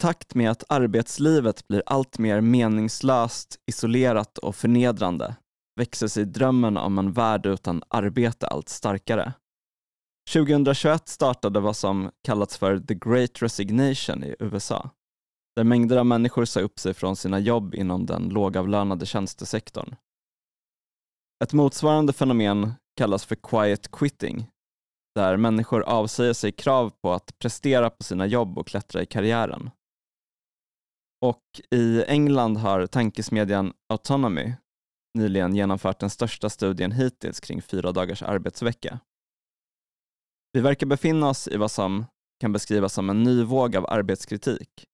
takt med att arbetslivet blir allt mer meningslöst, isolerat och förnedrande växer sig drömmen om en värld utan arbete allt starkare. 2021 startade vad som kallats för the great resignation i USA, där mängder av människor sa upp sig från sina jobb inom den lågavlönade tjänstesektorn. Ett motsvarande fenomen kallas för quiet quitting, där människor avsäger sig krav på att prestera på sina jobb och klättra i karriären. Och i England har tankesmedjan Autonomy nyligen genomfört den största studien hittills kring fyra dagars arbetsvecka. Vi verkar befinna oss i vad som kan beskrivas som en ny våg av arbetskritik.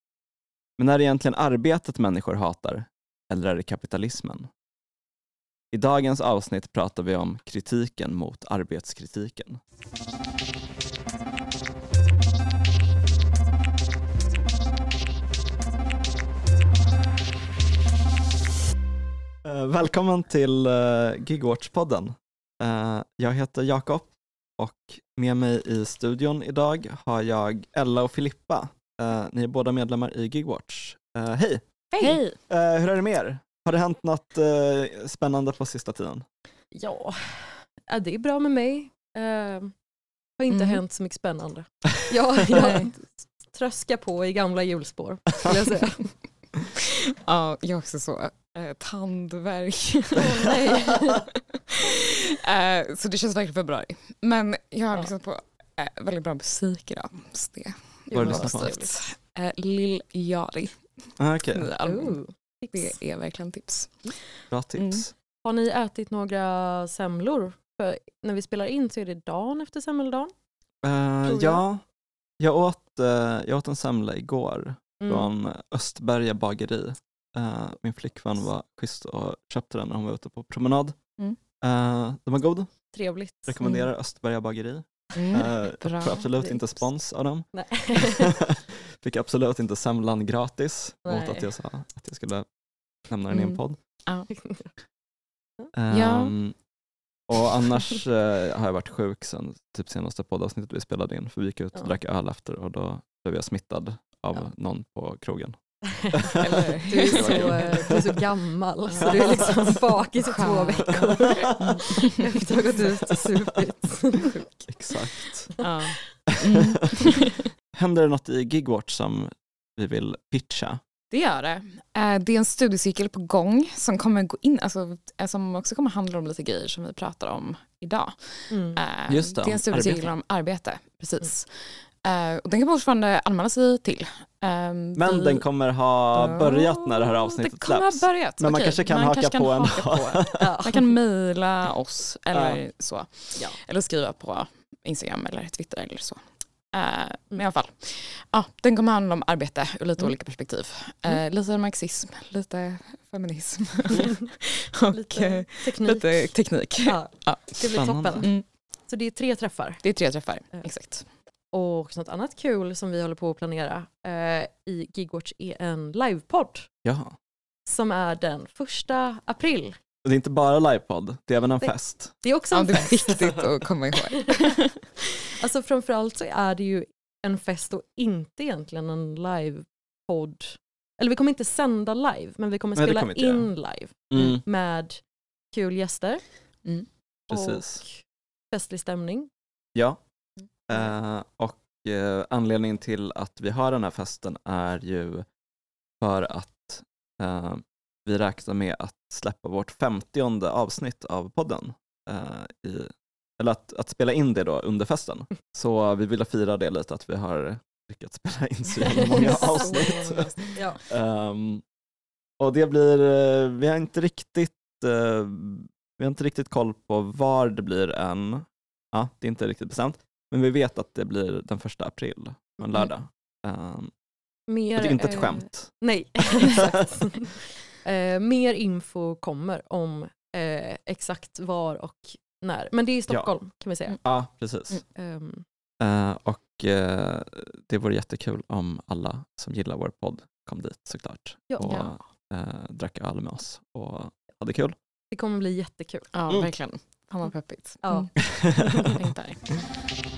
Men är det egentligen arbetet människor hatar, eller är det kapitalismen? I dagens avsnitt pratar vi om kritiken mot arbetskritiken. Eh, välkommen till uh, Gigwatch-podden. Uh, jag heter Jakob och med mig i studion idag har jag Ella och Filippa. Uh, ni är båda medlemmar i Gigwatch. Uh, hej! Hej! hur är det med er? Har det hänt något spännande på sista tiden? Ja, det är bra med mig. har inte mm. hänt så mycket spännande. jag, jag tröskar på i gamla hjulspår, skulle jag säga. ja, jag är också så eh, tandvärk. eh, så det känns verkligen februari. Men jag har ja. lyssnat på eh, väldigt bra musik idag. Så det Vad har du lyssnat på? Eh, Lill Jari. Ah, okay. Det är verkligen tips. Bra tips. Mm. Har ni ätit några semlor? För när vi spelar in så är det dagen efter semmeldagen. Uh, ja, jag åt, uh, jag åt en semla igår mm. från Östberga bageri. Uh, min flickvän var schysst och köpte den när hon var ute på promenad. Mm. Uh, den var god. Trevligt. Rekommenderar mm. Östberga bageri. Mm. Uh, får absolut inte spons av dem. Fick absolut inte semlan gratis Nej. mot att jag sa att jag skulle lämna den i en mm. podd. Ja. Um. Och annars uh, har jag varit sjuk sen typ senaste poddavsnittet vi spelade in för vi gick ut och ja. drack öl efter och då blev jag smittad av ja. någon på krogen. Eller, du, är så, du är så gammal så du är liksom bakis i två veckor efter att ha gått ut och supit. Exakt. Ja. Mm. Händer det något i Gigwatch som vi vill pitcha? Det gör det. Eh, det är en studiecirkel på gång som kommer gå in, alltså, eh, som också kommer handla om lite grejer som vi pratar om idag. Mm. Eh, Just det, det är en studiecirkel om arbete, precis. Mm. Och den kan man fortfarande anmäla sig till. Um, Men vi... den kommer ha börjat när det här avsnittet släpps. Den kommer ha börjat. Men man kanske kan man haka kanske på ändå. ja. Man kan mejla oss eller ja. så. Ja. Eller skriva på Instagram eller Twitter eller så. Uh, men i alla fall, ja, den kommer handla om arbete ur lite mm. olika perspektiv. Uh, lite marxism, lite feminism och lite teknik. Lite teknik. Ja. ja. Det blir toppen. Mm. Så det är tre träffar? Det är tre träffar, exakt. Och något annat kul som vi håller på att planera eh, i Gigwatch är en livepodd. Ja. Som är den första april. Det är inte bara livepodd, det är även en det, fest. Det är också en ja, fest. Det är viktigt att komma ihåg. alltså framförallt så är det ju en fest och inte egentligen en livepodd. Eller vi kommer inte sända live, men vi kommer spela Nej, in live mm. med kul gäster. Mm. Precis. Och festlig stämning. Ja, Uh, och uh, anledningen till att vi har den här festen är ju för att uh, vi räknar med att släppa vårt femtionde avsnitt av podden. I, eller att, att spela in det då under festen. Så vi vill fira det lite, att vi har lyckats spela in så många avsnitt. ja. um, och det blir, vi har inte riktigt vi har inte riktigt koll på var det blir än. Ja, det är inte riktigt bestämt. Men vi vet att det blir den första april, en mm. lördag. Um, mer, det är inte ett skämt. nej, exakt. uh, mer info kommer om uh, exakt var och när. Men det är i Stockholm ja. kan vi säga. Ja, precis. Mm. Um. Och det vore jättekul om alla som gillar vår podd kom dit såklart. Ja. Och drack öl med oss och hade kul. Det kommer bli jättekul. Ja, mm. verkligen. Fan vad peppigt. Ja. Mm.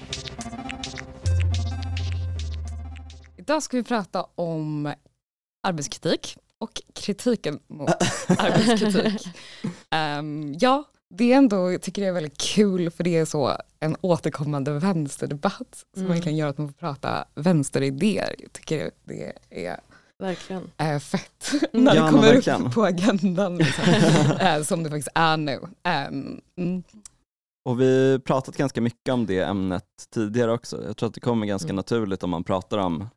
idag ska vi prata om arbetskritik och kritiken mot arbetskritik. Um, ja, det är ändå, jag tycker det är väldigt kul för det är så en återkommande vänsterdebatt som mm. verkligen gör att man får prata vänsteridéer. Jag tycker det är Verkligen. Äh, fett mm. när ja, det kommer verkligen. upp på agendan liksom. äh, som det faktiskt är nu. Um, mm. Och vi pratat ganska mycket om det ämnet tidigare också. Jag tror att det kommer ganska mm. naturligt om man pratar om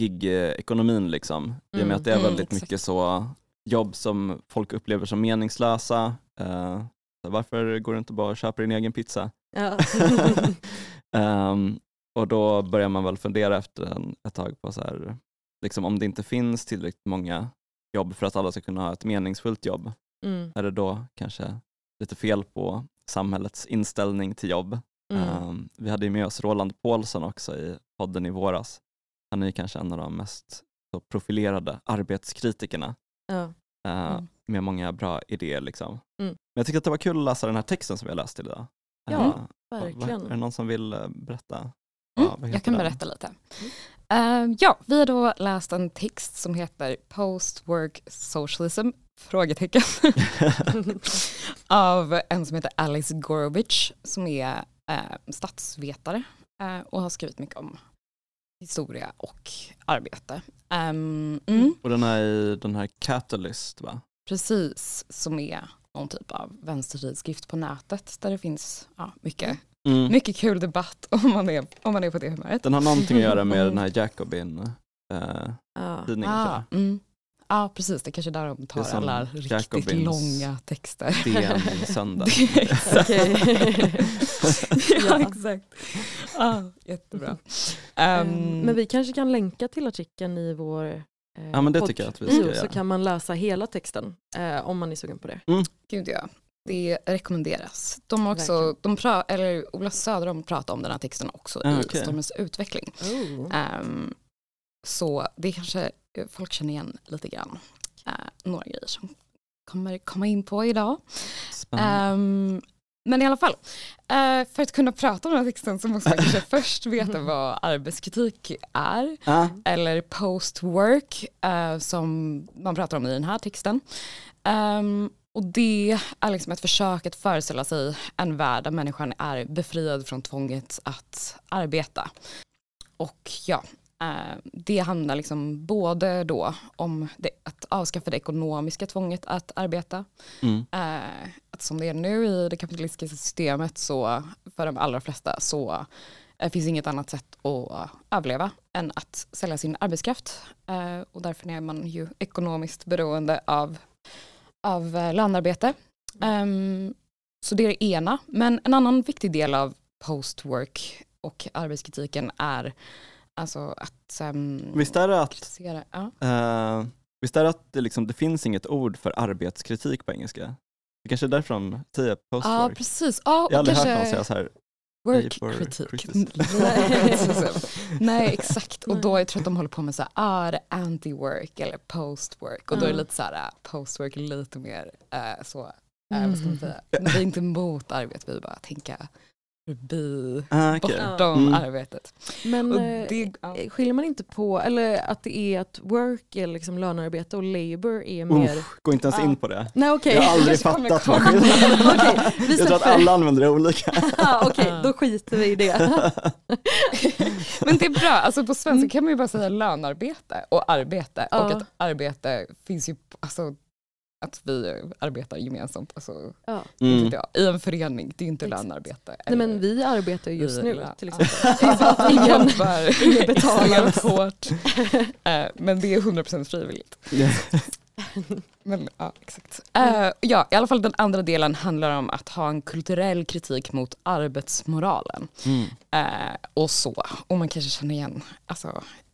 gig-ekonomin liksom. I och med att det är mm, väldigt mycket så jobb som folk upplever som meningslösa. Uh, varför går du inte bara och köper din egen pizza? Ja. um, och då börjar man väl fundera efter en, ett tag på så här, liksom om det inte finns tillräckligt många jobb för att alla ska kunna ha ett meningsfullt jobb, mm. är det då kanske lite fel på samhällets inställning till jobb? Mm. Um, vi hade ju med oss Roland Paulsson också i podden i våras. Han är ju kanske en av de mest profilerade arbetskritikerna. Ja. Uh, mm. Med många bra idéer. Liksom. Mm. Men jag tycker att det var kul att läsa den här texten som vi har läst idag. Ja, uh, verkligen. Är det någon som vill uh, berätta? Mm, jag kan den? berätta lite. Uh, ja, vi har då läst en text som heter Post-work socialism? Frågetecken. av en som heter Alice Gorovich som är statsvetare och har skrivit mycket om historia och arbete. Um, mm. Och den är i den här Catalyst va? Precis, som är någon typ av vänstertidskrift på nätet där det finns ja, mycket Mm. Mycket kul debatt om man, är, om man är på det humöret. Den har någonting att göra med den här Jacobin eh, ah. tidningen ah, mm. Ja precis, det är kanske är där de tar alla riktigt Jacobins långa texter. DN söndag. exakt. ja, exakt. Ah, jättebra. Um, men vi kanske kan länka till artikeln i vår eh, Ja men det tycker jag att vi ska mm. göra. Så kan man läsa hela texten eh, om man är sugen på det. Mm. Gud ja. Det rekommenderas. De har också, de pra, eller Ola Söderholm pratar om den här texten också ah, i okay. Stormens utveckling. Oh. Um, så det kanske folk känner igen lite grann. Uh, några grejer som kommer komma in på idag. Um, men i alla fall, uh, för att kunna prata om den här texten så måste man kanske först veta vad arbetskritik är. Uh. Eller post-work som man pratar om i den här texten. Um, och det är liksom ett försök att föreställa sig en värld där människan är befriad från tvånget att arbeta. Och ja, eh, det handlar liksom både då om det, att avskaffa det ekonomiska tvånget att arbeta. Mm. Eh, att som det är nu i det kapitalistiska systemet så för de allra flesta så eh, finns inget annat sätt att överleva än att sälja sin arbetskraft. och därför är man ju ekonomiskt beroende av av eh, lönearbete. Um, så det är det ena. Men en annan viktig del av postwork och arbetskritiken är alltså att um, Visst är det att, ja. uh, visst är det, att det, liksom, det finns inget ord för arbetskritik på engelska? Det kanske är därför de säger postwork. Ja, precis. Ja, Jag har aldrig kanske... hört någon säga så här Work-kritik. Nej exakt och då jag tror jag att de håller på med så här, ah, det anti-work eller post-work och då är det lite så här, ah, post-work lite mer uh, så, uh, vad ska man säga, mm. vi är inte emot arbete, vi bara tänka förbi, ah, okay. bortom mm. arbetet. Men eh, det, ja. skiljer man inte på, eller att det är att work är liksom lönearbete och labor är mer... Uh, gå inte ens ah. in på det. Nej, okay. Jag har aldrig fattat vad skillnaden okay, Jag tror att alla använder det olika. ah, Okej, okay, då skiter vi i det. Men det är bra, alltså på svenska mm. kan man ju bara säga lönearbete och arbete och att arbete finns ju, alltså att vi arbetar gemensamt. Alltså, ja. mm. I en förening, det är inte lönearbete. Nej men vi arbetar just nu till exempel. Ja. ingen, ingen betalar hårt. Eh, men det är 100% frivilligt. men ja, exakt. Uh, ja, i alla fall den andra delen handlar om att ha en kulturell kritik mot arbetsmoralen. Mm. Uh, och så, och man kanske känner igen alltså,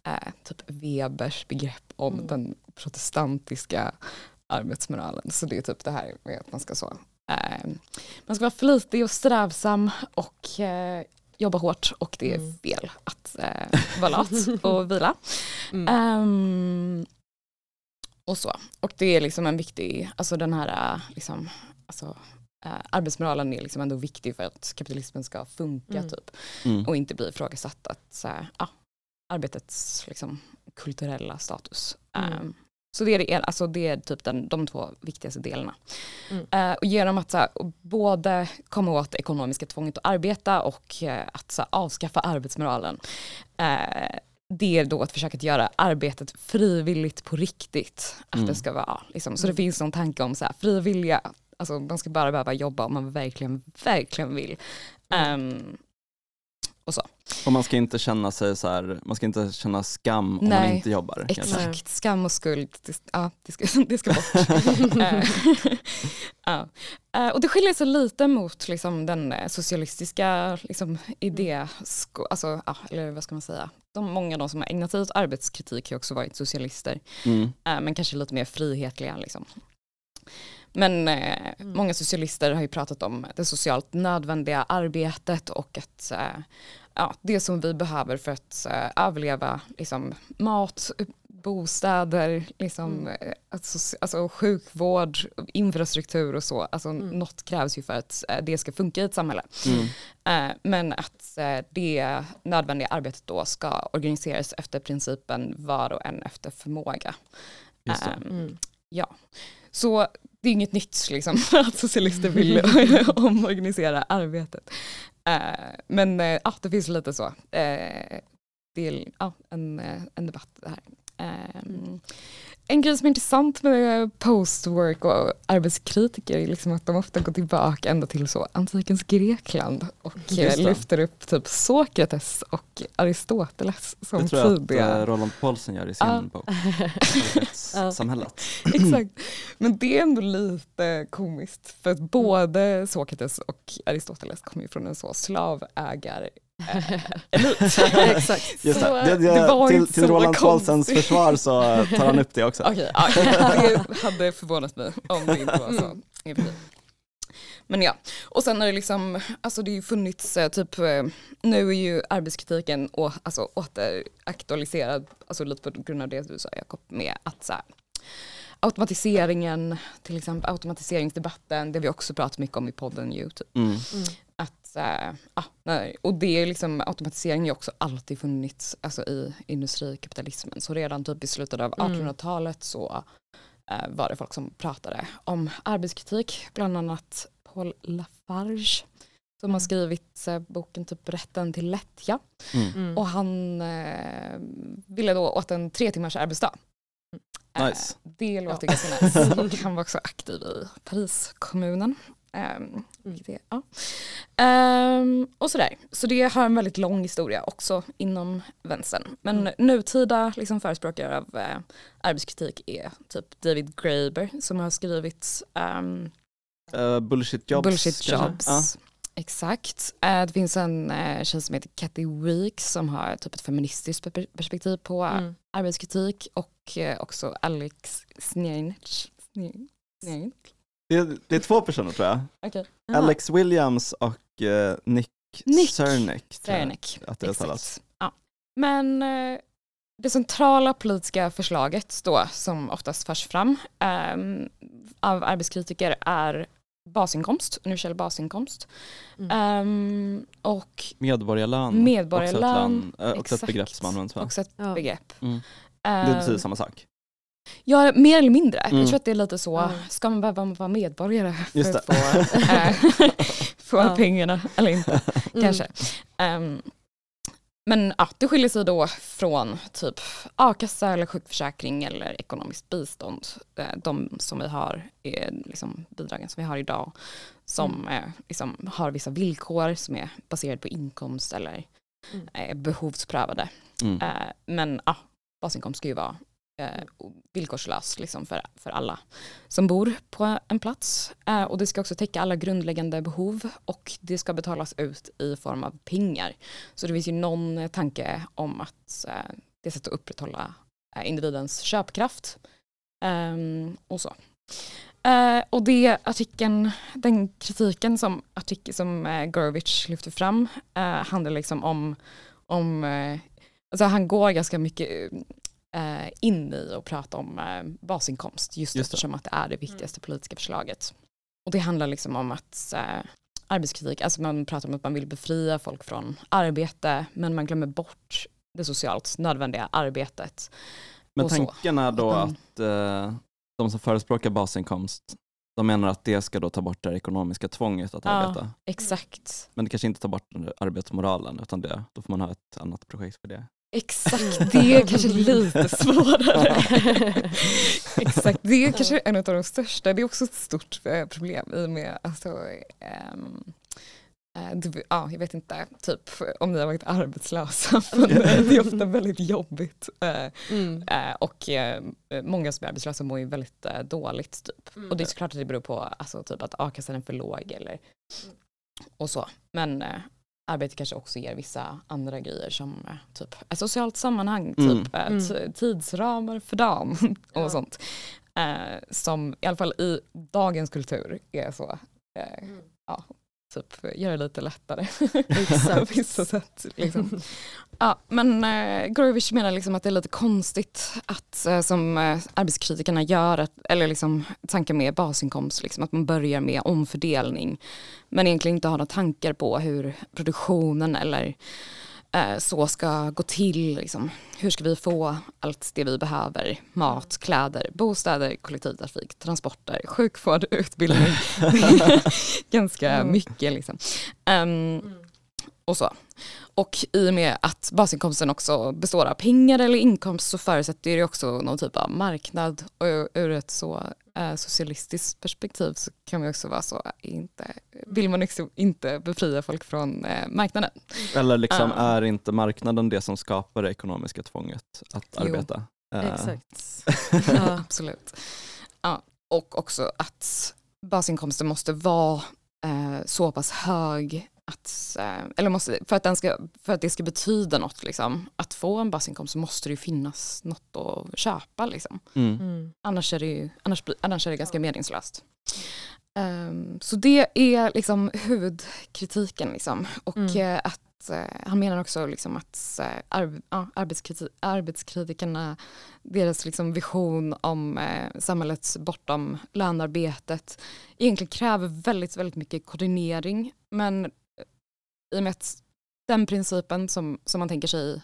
uh, typ Webers begrepp om mm. den protestantiska arbetsmoralen. Så det är typ det här med att man ska så eh, man ska vara flitig och strävsam och eh, jobba hårt och det är mm. fel att eh, vara lat och vila. Mm. Um, och så. Och det är liksom en viktig, alltså den här eh, liksom, alltså, eh, arbetsmoralen är liksom ändå viktig för att kapitalismen ska funka mm. typ. Mm. Och inte bli ifrågasatt att så här, ah, arbetets liksom, kulturella status. Mm. Um, så det är, det, alltså det är typ den, de två viktigaste delarna. Mm. Uh, och genom att så här, både komma åt det ekonomiska tvånget att arbeta och uh, att så här, avskaffa arbetsmoralen. Uh, det är då att försöka göra arbetet frivilligt på riktigt. Att mm. det ska vara, liksom, så det mm. finns någon tanke om så här, frivilliga, alltså man ska bara behöva jobba om man verkligen, verkligen vill. Um, och så. Och man ska inte känna sig så här, man ska inte känna skam om Nej, man inte jobbar. Exakt, kanske. skam och skuld, det, ja, det, ska, det ska bort. Eh, ja. Eh, och det skiljer sig lite mot liksom, den eh, socialistiska liksom, idé, alltså, ja, eller vad ska man säga, de, många av de som har ägnat sig åt arbetskritik har också varit socialister, mm. men kanske lite mer frihetliga. Liksom. Men eh, mm. många socialister har ju pratat om det socialt nödvändiga arbetet och att eh, ja, det som vi behöver för att eh, överleva, liksom, mat, bostäder, liksom, mm. Eh, alltså, alltså, sjukvård, infrastruktur och så. Alltså, mm. Något krävs ju för att eh, det ska funka i ett samhälle. Mm. Eh, men att det nödvändiga arbetet då ska organiseras efter principen var och en efter förmåga. Ehm, ja. Så det är inget nytt liksom, att socialister vill omorganisera arbetet. Eh, men ja, det finns lite så. Det är ja, en, eh, en debatt det här. Ehm, en grej som är intressant med postwork och arbetskritiker är liksom att de ofta går tillbaka ända till så antikens Grekland och lyfter upp typ Sokrates och Aristoteles som Det tror jag tidiga... att Roland Paulsen gör i sin ah. bok, Samhället. Exakt, men det är ändå lite komiskt för att både Sokrates och Aristoteles kommer ju från en så slavägar elit. Exakt. Just det. Det, det, det var till, till Roland Paulsens försvar så tar han upp det också. Okay, ja, det hade förvånat mig om det inte var så. Men ja, och sen är det liksom, alltså det har ju funnits eh, typ, eh, nu är ju arbetskritiken å, alltså, återaktualiserad, alltså lite på grund av det du sa Jakob, med att så här, automatiseringen, till exempel automatiseringsdebatten, det har vi också pratat mycket om i podden ju. Typ. Mm. Mm äh, ah, nej. Och det är liksom, automatisering har också alltid funnits alltså, i industrikapitalismen. Så redan typ i slutet av 1800-talet mm. så äh, var det folk som pratade om arbetskritik, bland annat Paul Lafarge som har mm. skrivit äh, boken typ Rätten till lättja. Mm. mm. Och han äh, ville då åt en tre timmars arbetsdag. Nice. det låter ja. ganska nice. Och han var också aktiv i Pariskommunen. Um, det, ja. um, och sådär. Så det har en väldigt lång historia också inom vänstern. Men mm. nutida liksom, förespråkare av uh, arbetskritik är typ David Graeber som har skrivit um, uh, Bullshit Jobs. Bullshit Jobs. Ja. Exakt. Uh, det finns en uh, tjej som heter Kathy Weeks som har typ ett feministiskt perspektiv på mm. arbetskritik och uh, också Alex Snjernich. Det är, det är två personer tror jag. Okay. Alex Williams och eh, Nick, Nick Cernick. Cernick. Att det Exakt. Ja. Men eh, det centrala politiska förslaget då som oftast förs fram eh, av arbetskritiker är basinkomst, universell basinkomst. Mm. Um, och medborgarlön, medborgarlön också ett, land, också ett begrepp som används va? Också ett ja. begrepp. Mm. Det betyder samma sak. Ja, mer eller mindre. Mm. Jag tror att det är lite så, mm. ska man behöva vara medborgare för att få, äh, få ja. pengarna eller inte? Mm. Kanske. Um, men ja, det skiljer sig då från typ a-kassa eller sjukförsäkring eller ekonomiskt bistånd. Eh, de som vi har, är liksom bidragen som vi har idag som mm. liksom har vissa villkor som är baserade på inkomst eller mm. är behovsprövade. Mm. Eh, men ja, basinkomst ska ju vara eh, villkorslös liksom för, för alla som bor på en plats. Eh, och det ska också täcka alla grundläggande behov och det ska betalas ut i form av pengar. Så det finns ju någon tanke om att eh, det sätt att upprätthålla eh, individens köpkraft. Ehm, och så. Uh, och det artikeln, den kritiken som, artikel, som eh, uh, Gurvich lyfter fram uh, handlar liksom om, om alltså han går ganska mycket eh, in i och prata om eh, basinkomst just, just eftersom att det är det viktigaste politiska förslaget. Och det handlar liksom om att eh, arbetskritik, alltså man pratar om att man vill befria folk från arbete men man glömmer bort det socialt nödvändiga arbetet. Men tanken är då att eh, de som förespråkar basinkomst de menar att det ska då ta bort det ekonomiska tvånget att ja, arbeta. Exakt. Men det kanske inte tar bort arbetsmoralen utan det, då får man ha ett annat projekt för det. Exakt, det är kanske lite svårare. Exakt, det är kanske en av de största, det är också ett stort eh, problem i och med alltså, um, ja, jag vet inte typ, om ni har varit arbetslösa, men det är ofta väldigt jobbigt. Eh, mm. Och många som är arbetslösa mår ju väldigt dåligt. Typ. Mm. Och det är såklart att det beror på alltså, typ att a-kassan är för låg eller mm. och så. Men arbete kanske också ger vissa andra grejer som typ ett socialt sammanhang, mm. typ mm. tidsramar för dagen och ja. sånt. Eh, som i alla fall i dagens kultur är så eh, mm. ja, typ göra det lite lättare. på vissa sätt. Liksom. Ja, men eh, Gorovic menar liksom att det är lite konstigt att eh, som eh, arbetskritikerna gör, att, eller liksom tanken med basinkomst, liksom, att man börjar med omfördelning men egentligen inte har några tankar på hur produktionen eller så ska gå till. Liksom. Hur ska vi få allt det vi behöver? Mat, kläder, bostäder, kollektivtrafik, transporter, sjukvård, utbildning. Ganska mm. mycket. Liksom. Um, och så. Och i och med att basinkomsten också består av pengar eller inkomst så förutsätter det också någon typ av marknad. Och ur ett så eh, socialistiskt perspektiv så kan man också vara så, inte, vill man liksom inte befria folk från eh, marknaden. Eller liksom uh. är inte marknaden det som skapar det ekonomiska tvånget att jo. arbeta? Uh. Exakt. ja, absolut. Ja, och också att basinkomsten måste vara eh, så pass hög att, eh, eller måste, för, att den ska, för att det ska betyda något, liksom, att få en basinkomst så måste det ju finnas något att köpa. Liksom. Mm. Mm. Annars, är det ju, annars, annars är det ganska meningslöst. Um, så det är liksom huvudkritiken. Liksom. Och mm. Eh, att, uh, han menar också liksom att uh, ar ja, arbetskriti arbetskritikerna, deras liksom vision om uh, samhällets bortom lönearbetet egentligen kräver väldigt, väldigt mycket koordinering. Men i och med att den principen som, som man tänker sig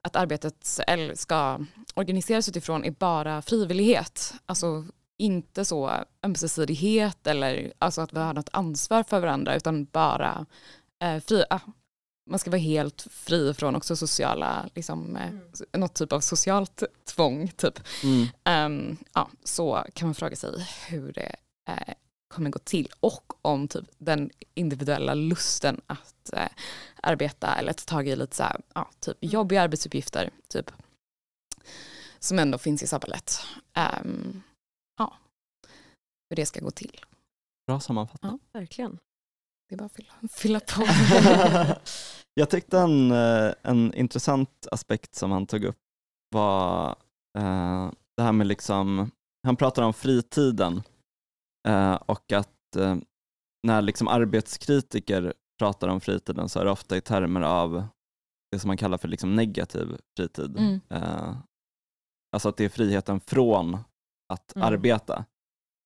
att arbetet ska organiseras utifrån är bara frivillighet. Alltså inte så ömsesidighet eller alltså att vi har något ansvar för varandra utan bara eh, fri, ah, man ska vara helt fri från också sociala, liksom, eh, mm. något typ av socialt tvång. Typ. Mm. Um, ja, så kan man fråga sig hur det eh, kommer gå till och om typ den individuella lusten att eh, arbeta eller ta tag i lite så här, ja, typ mm. jobbiga arbetsuppgifter typ, som ändå finns i samhället. Um, ja, hur det ska gå till. Bra sammanfattat. Ja, verkligen. Det är bara att fylla, fylla på. Jag tyckte en, eh, en intressant aspekt som han tog upp var eh, det här med liksom, han pratar om fritiden Eh, och att eh, när liksom arbetskritiker pratar om fritiden så är det ofta i termer av det som man kallar för liksom negativ fritid. Mm. Eh, alltså att det är friheten från att mm. arbeta.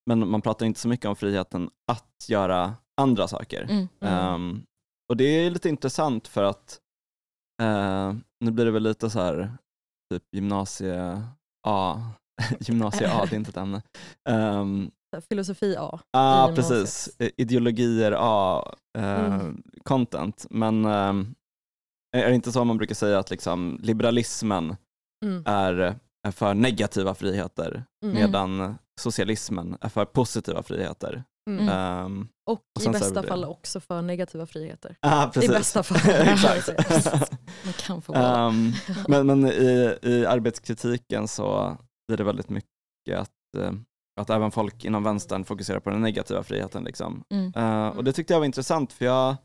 Men man pratar inte så mycket om friheten att göra andra saker. Mm. Um, och det är lite intressant för att uh, nu blir det väl lite så här typ gymnasie A, gymnasie A, det är inte ett ämne. Um, Filosofi A. Ja, ah, precis. Ideologier A, eh, mm. content. Men eh, är det inte så man brukar säga att liksom, liberalismen mm. är, är för negativa friheter mm. medan socialismen är för positiva friheter. Um, och, och i bästa fall också för negativa friheter. Ah, precis. I bästa fall. man kan få um, men men i, i arbetskritiken så blir det väldigt mycket att uh, att även folk inom vänstern fokuserar på den negativa friheten. Liksom. Mm. Uh, och det tyckte jag var intressant för jag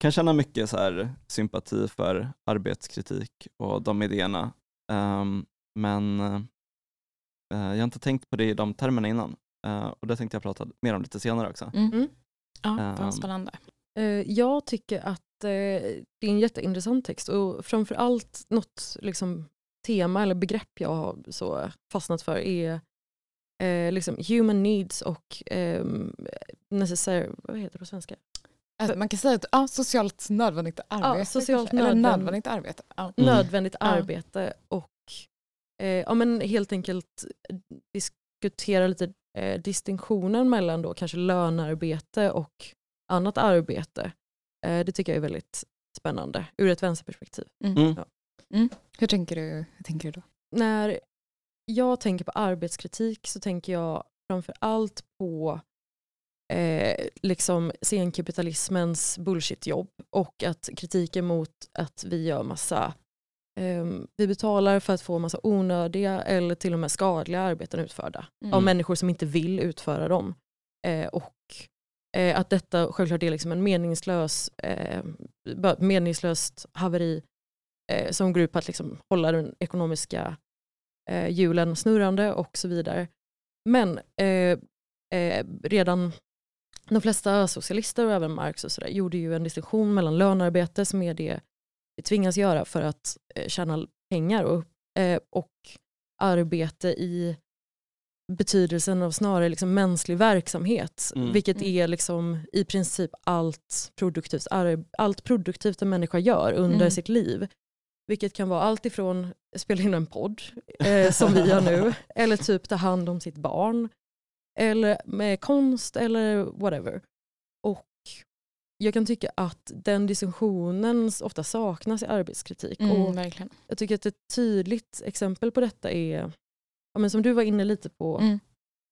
kan känna mycket så här, sympati för arbetskritik och de idéerna. Um, men uh, jag har inte tänkt på det i de termerna innan. Uh, och det tänkte jag prata mer om lite senare också. Mm. Mm. Ja, um, spännande. jag tycker att det är en jätteintressant text och framförallt något liksom, tema eller begrepp jag har så fastnat för är eh, liksom human needs och eh, necessary, vad heter det på svenska? man kan säga att ja, socialt nödvändigt arbete. Ja, socialt nödvändigt, nödvändigt arbete. Ja. Mm. Nödvändigt arbete och eh, ja, men helt enkelt diskutera lite eh, distinktionen mellan då kanske lönearbete och annat arbete. Eh, det tycker jag är väldigt spännande ur ett vänsterperspektiv. Mm. mm. Ja. Mm. Hur, tänker du, hur tänker du då? När jag tänker på arbetskritik så tänker jag framför allt på eh, liksom senkapitalismens bullshitjobb och att kritiken mot att vi gör massa eh, vi betalar för att få massa onödiga eller till och med skadliga arbeten utförda mm. av människor som inte vill utföra dem. Eh, och eh, att detta självklart är liksom en meningslös, eh, meningslöst haveri som går ut på att liksom hålla den ekonomiska hjulen snurrande och så vidare. Men eh, eh, redan de flesta socialister och även Marx och så där, gjorde ju en distinktion mellan lönearbete som är det vi tvingas göra för att eh, tjäna pengar och, eh, och arbete i betydelsen av snarare liksom mänsklig verksamhet, mm. vilket mm. är liksom i princip allt produktivt, allt produktivt en människa gör under mm. sitt liv. Vilket kan vara allt ifrån spela in en podd, eh, som vi gör nu, eller typ ta hand om sitt barn, eller med konst eller whatever. Och jag kan tycka att den distinktionen ofta saknas i arbetskritik. Mm, och verkligen. Jag tycker att ett tydligt exempel på detta är, ja, men som du var inne lite på mm.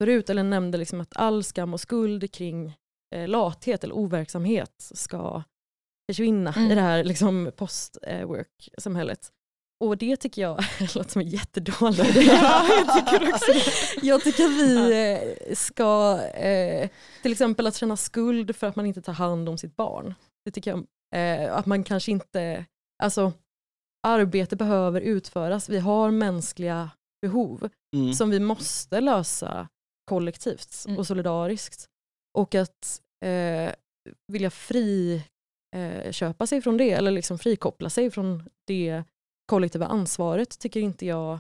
förut, eller nämnde liksom att all skam och skuld kring eh, lathet eller overksamhet ska försvinna mm. i det här liksom, post-work-samhället. Och det tycker jag låter som en jättedålig ja, jag tycker också Jag tycker att vi eh, ska, eh, till exempel att känna skuld för att man inte tar hand om sitt barn. Det tycker jag, eh, att man kanske inte, alltså arbete behöver utföras. Vi har mänskliga behov mm. som vi måste lösa kollektivt mm. och solidariskt. Och att eh, vilja fri eh, köpa sig från det eller liksom frikoppla sig från det kollektiva ansvaret tycker inte jag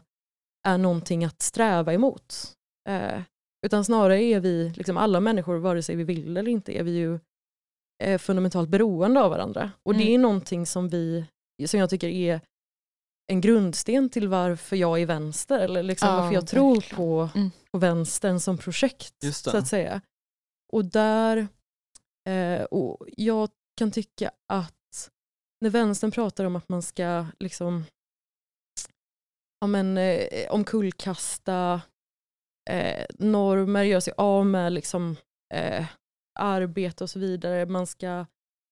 är någonting att sträva emot. Eh, utan snarare är vi, liksom alla människor, vare sig vi vill eller inte, är vi ju eh, fundamentalt beroende av varandra. Och mm. det är någonting som vi, som jag tycker är en grundsten till varför jag är vänster, eller liksom ja, varför jag tror på, mm. på vänstern som projekt. så att säga. Och där, eh, och jag kan tycka att när vänstern pratar om att man ska liksom ja, men, eh, omkullkasta eh, normer, göra sig av med liksom, eh, arbete och så vidare. Man ska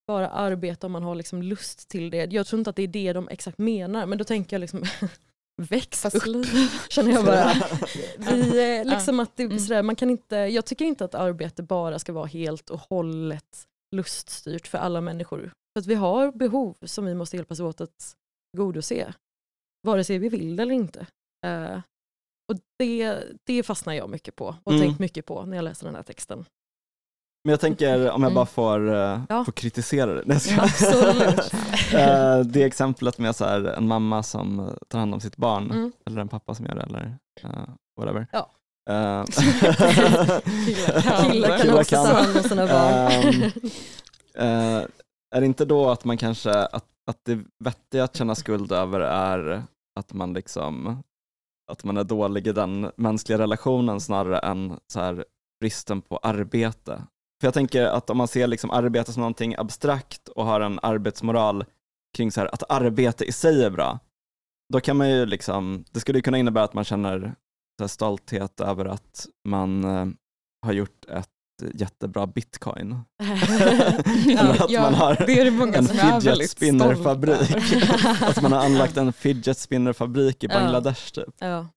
bara arbeta om man har liksom lust till det. Jag tror inte att det är det de exakt menar, men då tänker jag liksom väx upp, känner jag bara. Vi, eh, liksom att det, mm. sådär, man kan inte, jag tycker inte att arbete bara ska vara helt och hållet luststyrt för alla människor. För att vi har behov som vi måste hjälpas åt att godose vare sig vi vill det eller inte. Uh, och det, det fastnar jag mycket på och mm. tänkt mycket på när jag läser den här texten. Men jag tänker om jag mm. bara får, uh, ja. får kritisera det. Absolut. uh, det exemplet med så här, en mamma som tar hand om sitt barn, mm. eller en pappa som gör det, eller whatever. Ja. Uh, killar, killar kan också ta hand om sina barn. uh, är det inte då att man kanske, att, att det vettiga att känna skuld över är att man liksom att man är dålig i den mänskliga relationen snarare än så här bristen på arbete. För jag tänker att om man ser liksom arbete som någonting abstrakt och har en arbetsmoral kring så här, att arbete i sig är bra, då kan man ju liksom, det skulle kunna innebära att man känner stolthet över att man eh, har gjort ett jättebra bitcoin. Eller att ja, man har det det en fidget spinner-fabrik. att man har anlagt en fidget spinner-fabrik i Bangladesh typ. Ja.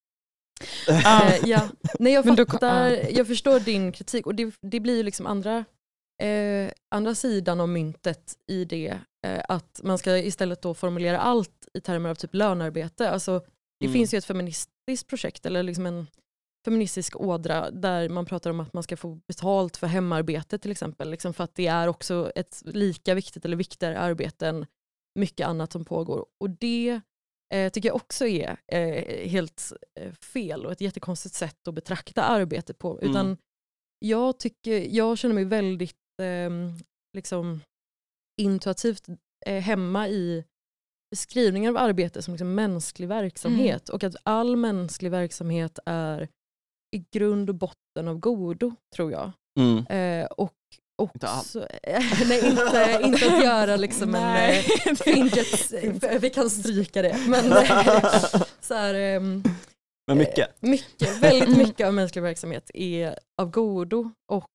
uh, ja. Nej, jag, fattar, jag förstår din kritik och det, det blir ju liksom andra, eh, andra sidan av myntet i det. Eh, att man ska istället då formulera allt i termer av typ lönarbete. Alltså, det mm. finns ju ett feministiskt projekt eller liksom en feministisk ådra där man pratar om att man ska få betalt för hemarbete till exempel. Liksom för att det är också ett lika viktigt eller viktigare arbete än mycket annat som pågår. Och det eh, tycker jag också är eh, helt eh, fel och ett jättekonstigt sätt att betrakta arbete på. Mm. Utan jag, tycker, jag känner mig väldigt ehm, liksom, intuitivt eh, hemma i beskrivningen av arbete som liksom mänsklig verksamhet mm. och att all mänsklig verksamhet är i grund och botten av godo, tror jag. Mm. Eh, och också, nej, inte, inte att göra liksom en eh, fidget, vi kan stryka det. Men, så här, um, men mycket? mycket? Väldigt mycket av mänsklig verksamhet är av godo och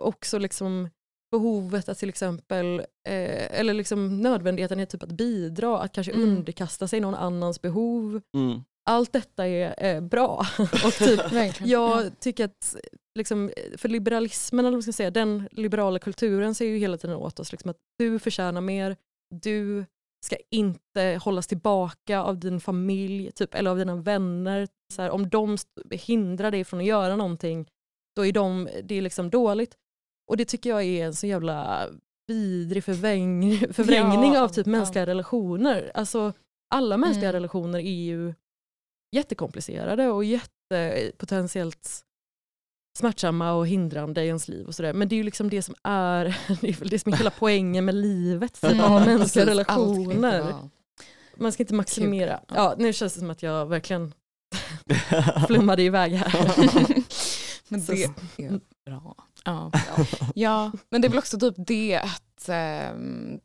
också liksom behovet att till exempel, eh, eller liksom nödvändigheten är typ att bidra, att kanske mm. underkasta sig någon annans behov. Mm. Allt detta är eh, bra. och typ, jag tycker att liksom, för liberalismen, eller vad ska säga, den liberala kulturen säger ju hela tiden åt oss liksom, att du förtjänar mer, du ska inte hållas tillbaka av din familj typ, eller av dina vänner. Så här, om de hindrar dig från att göra någonting, då är de, det är liksom dåligt. Och det tycker jag är en så jävla vidrig förväng, förvrängning ja, av typ mänskliga ja. relationer. Alltså, alla mänskliga mm. relationer är ju jättekomplicerade och jättepotentiellt smärtsamma och hindrande i ens liv. och sådär. Men det är ju liksom det som är, det är det som är hela poängen med livet, typ, mm. mänskliga Precis, relationer. Man ska inte maximera. Ja, nu känns det som att jag verkligen flummade iväg här. Men det är bra. Ja. ja. men det är väl också typ det att um,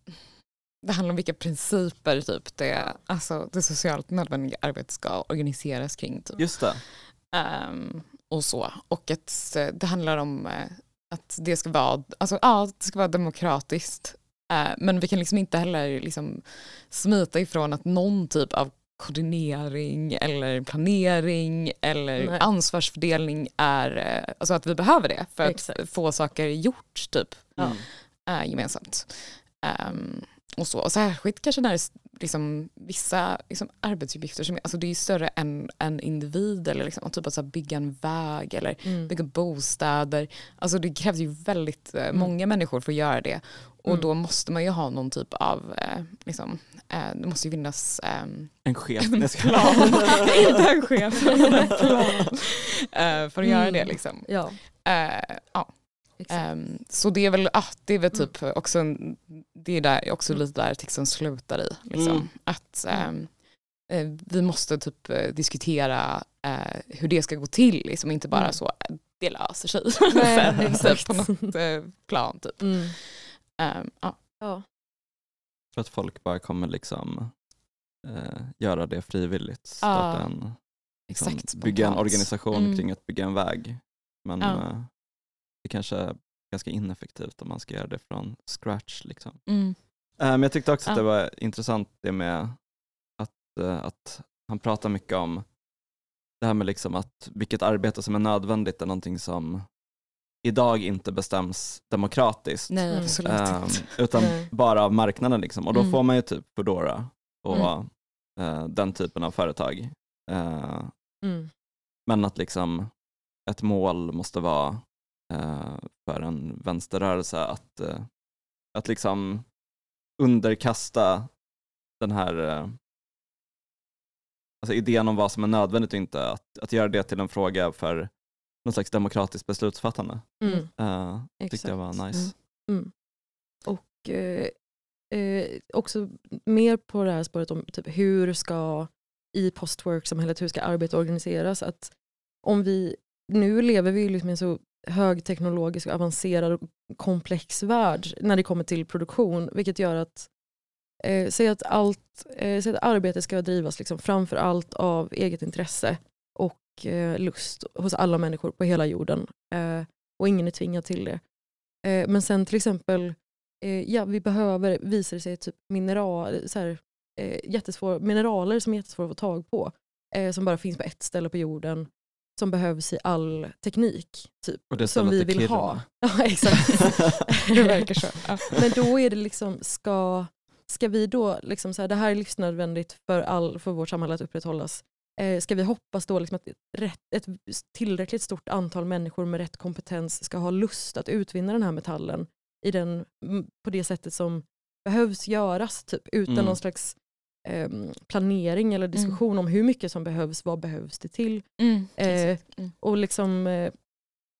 det handlar om vilka principer typ det, alltså, det socialt nödvändiga arbetet ska organiseras kring. Typ. Just det. Um, och så. Och att eh, det handlar om eh, att det ska vara, alltså, ja, det ska vara demokratiskt. Uh, men vi kan liksom inte heller liksom smita ifrån att någon typ av koordinering eller planering eller Nej. ansvarsfördelning är, alltså att vi behöver det för Exakt. att få saker gjort typ mm. äh, gemensamt. Um, och, så. och särskilt kanske när det är liksom, vissa liksom, arbetsuppgifter som alltså, det är större än en individ eller liksom, typ att bygga en väg eller mm. bygga bostäder. Alltså det krävs ju väldigt eh, mm. många människor för att göra det och mm. då måste man ju ha någon typ av, eh, liksom, eh, det måste ju finnas eh, en chef. En plan, inte en chef, men en plan eh, för att göra det. Mm. Liksom. Ja. Eh, ja. Um, så det är väl, ah, det är väl mm. typ mm. också, det är där, också mm. lite där texten slutar i. Liksom. Mm. Att um, uh, vi måste typ uh, diskutera uh, hur det ska gå till, liksom, inte bara mm. så det löser sig Nej, sen, på något plan. Typ. Um, ja. ja. För att folk bara kommer liksom göra det frivilligt. Starta en, liksom, Exakt, bygga en organisation mm. kring att bygga en väg. Men ja det kanske är ganska ineffektivt om man ska göra det från scratch. Liksom. Mm. Eh, men jag tyckte också att det var intressant det med att, eh, att han pratar mycket om det här med liksom att vilket arbete som är nödvändigt är någonting som idag inte bestäms demokratiskt. Nej, mm. absolut um, utan Nej. bara av marknaden. Liksom. Och då mm. får man ju typ Foodora och mm. uh, den typen av företag. Uh, men att liksom ett mål måste vara eh, för en vänsterrörelse att, eh, att liksom underkasta den här eh, alltså idén om vad som är nödvändigt och inte, att, att göra det till en fråga för någon slags demokratiskt beslutsfattande. Mm. Uh, tyckte jag var nice. Mm. Mm. Och eh, eh, också mer på det här spåret om typ, hur ska i postwork-samhället, hur ska arbete organiseras? Att om vi, nu lever vi liksom i en så högteknologisk, avancerad och komplex värld när det kommer till produktion. Vilket gör att, eh, säg att, allt, eh, säg att arbete ska drivas liksom framför allt av eget intresse lust hos alla människor på hela jorden. Eh, och ingen är tvingad till det. Eh, men sen till exempel, eh, ja vi behöver, visar det sig, typ mineral, så här, jättesvår, mineraler som är jättesvåra att få tag på. som bara finns på ett ställe på jorden som behövs i all teknik. Typ, som vi vill ha. Ja, exakt. det verkar så. Ja. Men då är det liksom, ska, ska vi då, liksom så här, det här är livsnödvändigt för, all, för vårt samhälle att upprätthållas. Eh, ska vi hoppas då liksom att rätt, ett tillräckligt stort antal människor med rätt kompetens ska ha lust att utvinna den här metallen i den, på det sättet som behövs göras, typ, utan mm. någon slags eh, planering eller mm. diskussion mm. om hur mycket som behövs, vad behövs det till. Mm, eh, mm. Och liksom, eh,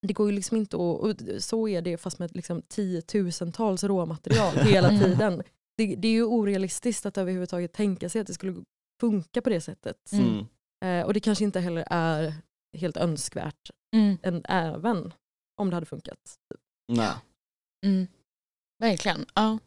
det går ju liksom inte att, och så är det fast med liksom tiotusentals råmaterial hela mm. tiden. Det, det, är ju orealistiskt att överhuvudtaget tänka sig att det skulle funka på det sättet. Mm. Eh, och det kanske inte heller är helt önskvärt, mm. än, även om det hade funkat. Nej. Mm. Verkligen. Ja.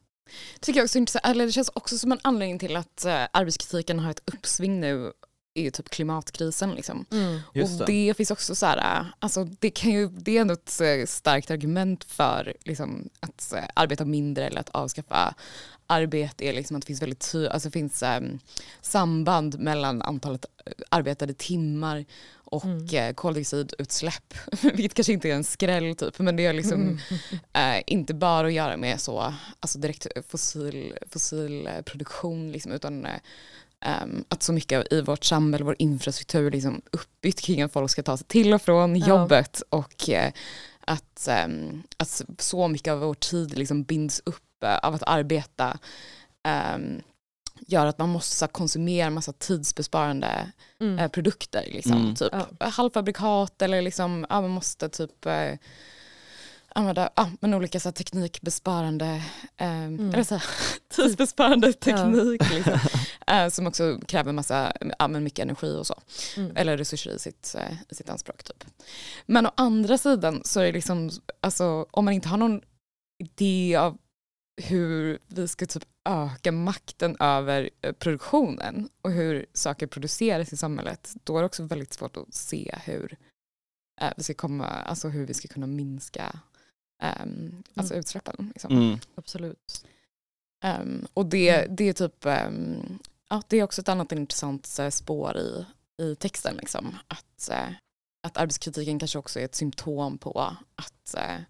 Tycker jag också intressant, eller det känns också som en anledning till att uh, arbetskritiken har ett uppsving nu är typ klimatkrisen. Liksom. Mm. Och det. finns också så här, alltså det, kan ju, det är ändå ett eh, starkt argument för liksom, att uh, arbeta mindre eller att avskaffa arbete är liksom att det finns väldigt alltså finns um, samband mellan antalet arbetade timmar och mm. Eh, koldioxidutsläpp. Vilket kanske inte är en skräll typ men det är liksom mm. inte bara att göra med så alltså direkt fossil, fossil produktion liksom, utan Um, att så mycket i vårt samhälle, vår infrastruktur är liksom uppbyggd kring att folk ska ta sig till och från ja. jobbet och uh, att, um, att så mycket av vår tid liksom binds upp uh, av att arbeta um, gör att man måste konsumera massa tidsbesparande mm. eh, produkter. Liksom. Mm. Typ ja. halvfabrikat eller liksom, ja, man måste typ använda ja, men olika så här, teknikbesparande, eh, mm. eller så här, tidsbesparande teknik. Ja. Liksom, eh, som också kräver massa, ja, men mycket energi och så. Mm. Eller resurser i sitt, eh, i sitt anspråk. Typ. Men å andra sidan så är det liksom, alltså, om man inte har någon idé av hur vi ska typ öka makten över eh, produktionen och hur saker produceras i samhället, då är det också väldigt svårt att se hur eh, vi ska komma, alltså hur vi ska kunna minska um, alltså mm. utsläppen. Liksom. Mm. Absolut. Um, och det, mm. det är typ, um, ja, det är också ett annat intressant uh, spår i, i texten. Liksom. Att, uh, att arbetskritiken kanske också är ett symptom på att uh,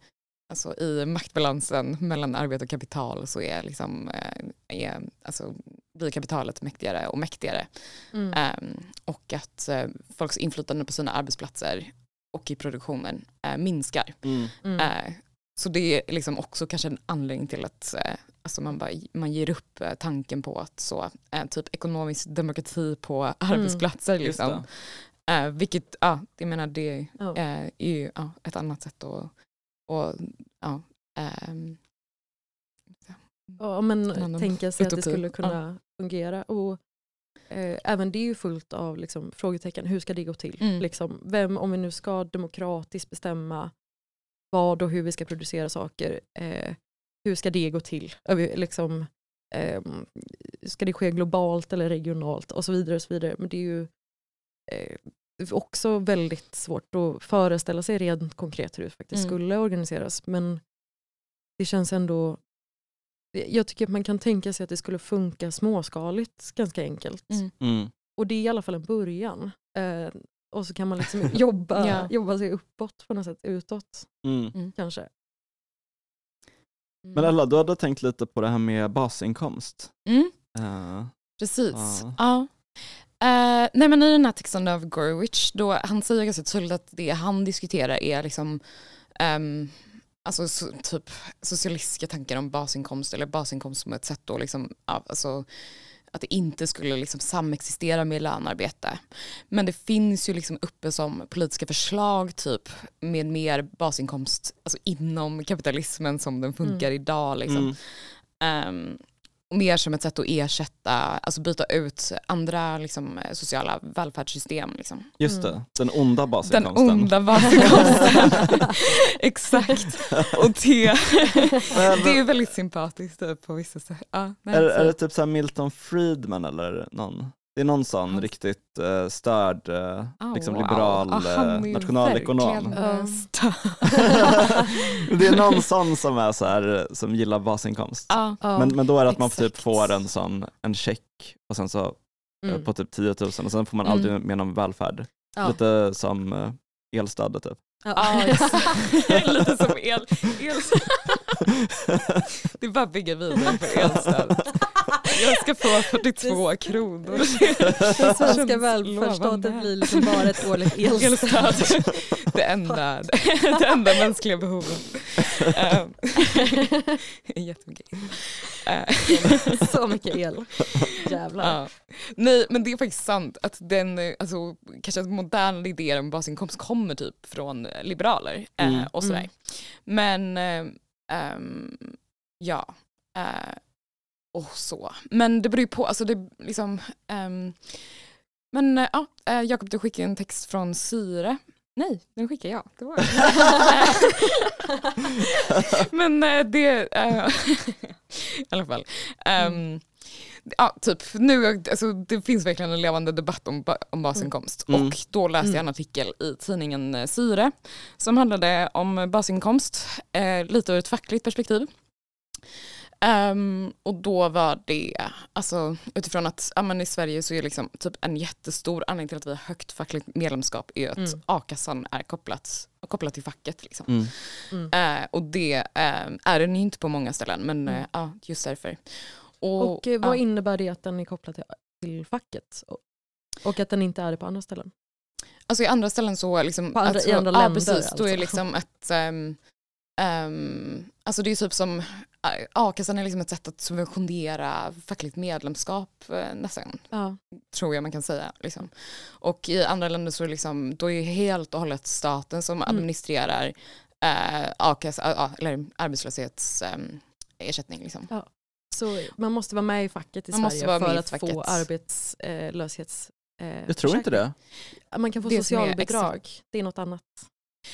alltså i maktbalansen mellan arbete och kapital så är, liksom, eh, är alltså, blir kapitalet mäktigare och mäktigare. Mm. Um, och att uh, folks inflytande på sina arbetsplatser och i produktionen uh, minskar. Mm. Mm. Så det är liksom också kanske en anledning till att alltså man, bara, man ger upp tanken på att så, typ ekonomisk demokrati på mm. arbetsplatser. Liksom. vilket, ja, jag menar det oh. är ju ja, ett annat sätt att och ja, ähm, ja men tänka sig att det skulle kunna ja. fungera. Och eh, även det är ju fullt av liksom, frågetecken, hur ska det gå till? Mm. Liksom, vem, om vi nu ska demokratiskt bestämma vad och hur vi ska producera saker, eh, hur ska det gå till? Liksom, eh, ska det ske globalt eller regionalt och så vidare. Och så vidare. Men det är ju eh, också väldigt svårt att föreställa sig rent konkret hur det faktiskt mm. skulle organiseras. Men det känns ändå, jag tycker att man kan tänka sig att det skulle funka småskaligt ganska enkelt. Mm. Mm. Och det är i alla fall en början. Eh, och så kan man liksom jobba, ja. jobba sig uppåt på något sätt, utåt mm. Mm, kanske. Men Ella, du hade tänkt lite på det här med basinkomst. Uh, Precis. Uh. Ja. Uh, nej men i den här texten av Gorwich, då han säger ganska tydligt att det han diskuterar är liksom um, alltså so, typ socialistiska tankar om basinkomst eller basinkomst som ett sätt då liksom, alltså, att det inte skulle liksom samexistera med lönarbete. Men det finns ju liksom uppe som politiska förslag typ med mer basinkomst alltså inom kapitalismen som den funkar mm. idag. Liksom. Mm. Um, mer som ett sätt att ersätta, alltså byta ut andra liksom, sociala välfärdssystem. Liksom. Just det, mm. den onda basinkomsten. Den onda basinkomsten, exakt. Och det, det är väldigt sympatiskt typ, på vissa sätt. Ja, är, är det typ så Milton Friedman eller någon? Det är någon sån oh. riktigt uh, störd, uh, oh, liksom wow. liberal uh, nationalekonom. det är någon sån som, är så här, som gillar basinkomst. Oh. Men, men då är det att man typ får en sån en check och sen så mm. på typ 10 000 och sen får man mm. aldrig mer någon välfärd. Lite som uh, elstödet typ. Ja, lite som el, elstöd. det är bara att bygga vidare på elstöd. Jag ska få 42 kronor. Den svenska välfärdsstaten blir liksom bara ett årligt elstöd. Det enda, det enda mänskliga behovet. Ehm, jättemycket. så mycket el. Jävlar. Ja. Nej men det är faktiskt sant att den, alltså, kanske moderna idéer om basinkomst kommer typ från liberaler eh, mm. och sådär. Mm. Men eh, um, ja, eh, och så. Men det beror ju på, alltså det liksom um, men eh, ja, eh, Jakob du skickade en text från Syre. Nej, den skickade jag. Det var Men eh, det, i alla fall. Um, ja, typ, nu, alltså, det finns verkligen en levande debatt om, om basinkomst mm. och då läste jag en mm. artikel i tidningen Syre som handlade om basinkomst, eh, lite ur ett fackligt perspektiv. Um, och då var det, alltså utifrån att ja, men i Sverige så är liksom typ en jättestor anledning till att vi har högt fackligt medlemskap är att mm. a-kassan är kopplat, kopplat till facket. Liksom. Mm. Mm. Uh, och det uh, är den inte på många ställen men uh, ja, just därför. Och, och vad innebär det att den är kopplad till, till facket? Och, och att den inte är det på andra ställen? Alltså i andra ställen så, liksom, på andra, alltså, i andra länder? Ja precis, alltså. då är alltså. liksom ett um, um, Alltså det är typ som a-kassan är liksom ett sätt att subventionera fackligt medlemskap eh, nästan. Ja. Tror jag man kan säga. Liksom. Och i andra länder så är liksom, då är det helt och hållet staten som mm. administrerar eh, a-kassa, eller arbetslöshetsersättning. Eh, liksom. Ja. Så man måste vara med i facket i man Sverige för att få arbetslöshets... Eh, jag tror inte det. Man kan få det socialbidrag, det är något annat.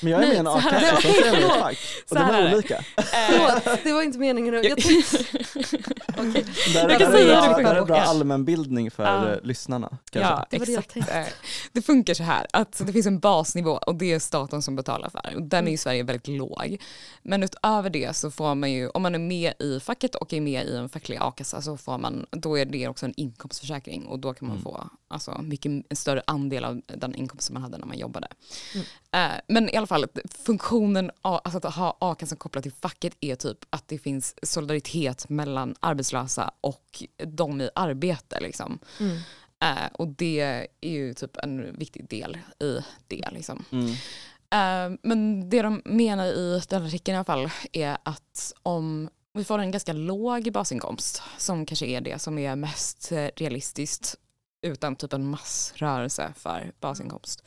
Men jag är med i en a-kassa som fack. Och de är olika. Förlåt, det var inte meningen. Jag okay. Där, jag kan säga det är en bra allmänbildning för ja. lyssnarna. Ja, det exakt. Det, det funkar så här att det finns en basnivå och det är staten som betalar för. Och den är i mm. Sverige väldigt låg. Men utöver det så får man ju, om man är med i facket och är med i en facklig a-kassa så får man, då är det också en inkomstförsäkring och då kan man mm. få alltså, mycket, en större andel av den inkomsten man hade när man jobbade. Mm. Uh, men i alla fall, funktionen alltså att ha a-kassan kopplat till facket är typ att det finns solidaritet mellan arbetslösa och de i arbete. Liksom. Mm. Uh, och det är ju typ en viktig del i det. Liksom. Mm. Uh, men det de menar i den artikeln i alla fall är att om vi får en ganska låg basinkomst, som kanske är det som är mest realistiskt utan typ en massrörelse för basinkomst.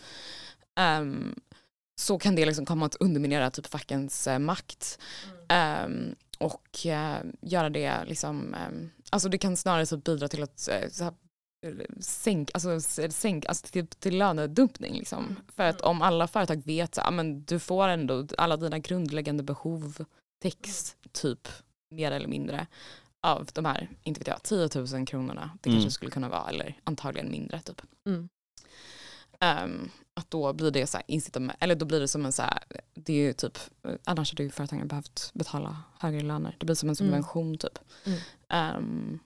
Um, så kan det liksom komma att underminera typ fackens eh, makt. Mm. Um, och uh, göra det liksom, um, alltså det kan snarare typ bidra till att uh, så här, sänk, alltså, sänk, alltså till, till lönedumpning. Liksom. Mm. För att om alla företag vet att du får ändå alla dina grundläggande behov täcks typ mer eller mindre av de här, inte vet jag, 10 000 kronorna det mm. kanske skulle kunna vara, eller antagligen mindre typ. Mm. Um, att då blir det så här incitament, eller då blir det som en så här, det är ju typ, annars hade ju företagen behövt betala högre löner. Det blir som en mm. subvention mm. typ. Um,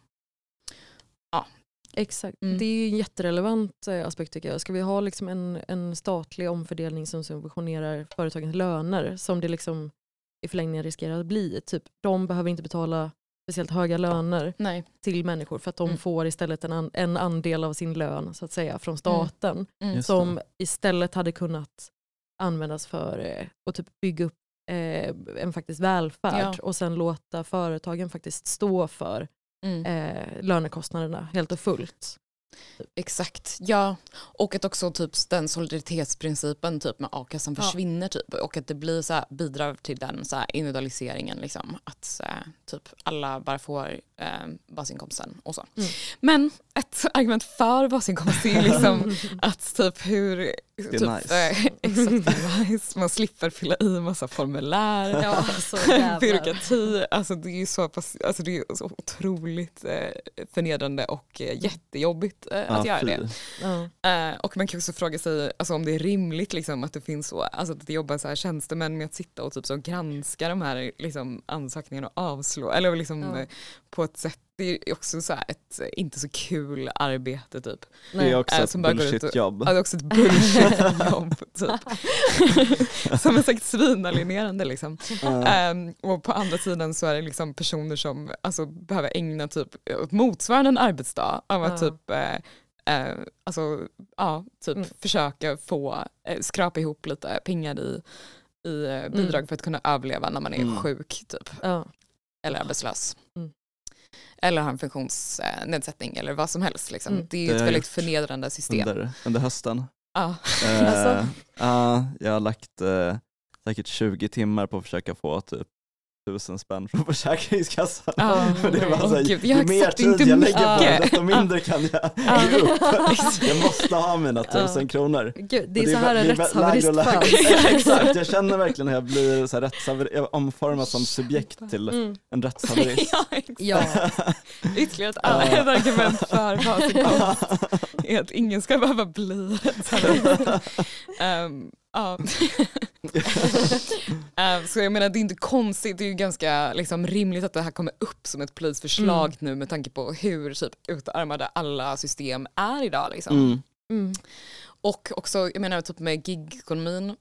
ja. Exakt, mm. det är ju en jätterelevant eh, aspekt tycker jag. Ska vi ha liksom en, en statlig omfördelning som subventionerar företagens löner som det liksom i förlängningen riskerar att bli. Typ, de behöver inte betala speciellt höga löner Nej. till människor för att de mm. får istället en, an, en andel av sin lön så att säga från mm. staten mm. som istället hade kunnat användas för eh, att typ bygga upp eh, en faktisk välfärd ja. och sen låta företagen faktiskt stå för mm. eh, lönekostnaderna helt och fullt. Exakt, ja. Och att också typ den solidaritetsprincipen typ med a-kassan försvinner ja. typ och att det blir så här, bidrar till den så här, individualiseringen liksom att så här, typ alla bara får eh, basinkomsten och så. Mm. Men ett argument för basinkomst är liksom att typ hur det är typ, nice. Eh, exakt, nice. Man slipper fylla i massa formulär, ja, byråkrati. Alltså det är ju så, pass, alltså det är så otroligt eh, förnedrande och eh, jättejobbigt eh, att ja, göra det. Ja. Eh, och man kan också fråga sig alltså, om det är rimligt liksom, att det finns så, alltså att det jobbar så här tjänstemän med att sitta och typ så granska de här liksom, ansökningarna och avslå, eller liksom. Eh, på ett sätt det är också så ett inte så kul arbete typ. Det är också äh, ett bullshit-jobb. Ja, det är också ett bullshit-jobb typ. som är säkert svinalienerande liksom. Mm. Um, och på andra sidan så är det liksom personer som alltså, behöver ägna typ motsvarande en arbetsdag av att mm. typ uh, uh, alltså, ja, typ mm. försöka få, uh, skrapa ihop lite pengar i, i bidrag mm. för att kunna överleva när man är mm. sjuk typ. Eller arbetslös. Mm. Eller har en funktionsnedsättning eller vad som helst. Liksom. Mm. Det är ju ett väldigt förnedrande system. Under, under hösten. Ja. Uh, alltså. uh, jag har lagt uh, säkert 20 timmar på att försöka få typ tusen spänn från Försäkringskassan. Oh, det bara så här, ju mer tid jag lägger på det, desto mindre kan jag ge upp. jag måste ha mina tusen kronor. Gud, det är, det är så här en rättshaverist. Exakt, jag känner verkligen hur jag blir så här jag omformas som subjekt till mm. en rättshaverist. ja, Ytterligare ett argument för basinkomst är att ingen ska behöva bli rättshaverist. Um, Ja. uh, så jag menar det är inte konstigt, det är ju ganska liksom, rimligt att det här kommer upp som ett polisförslag mm. nu med tanke på hur typ, utarmade alla system är idag. Liksom. Mm. Mm. Och också, jag menar typ med gigekonomin, om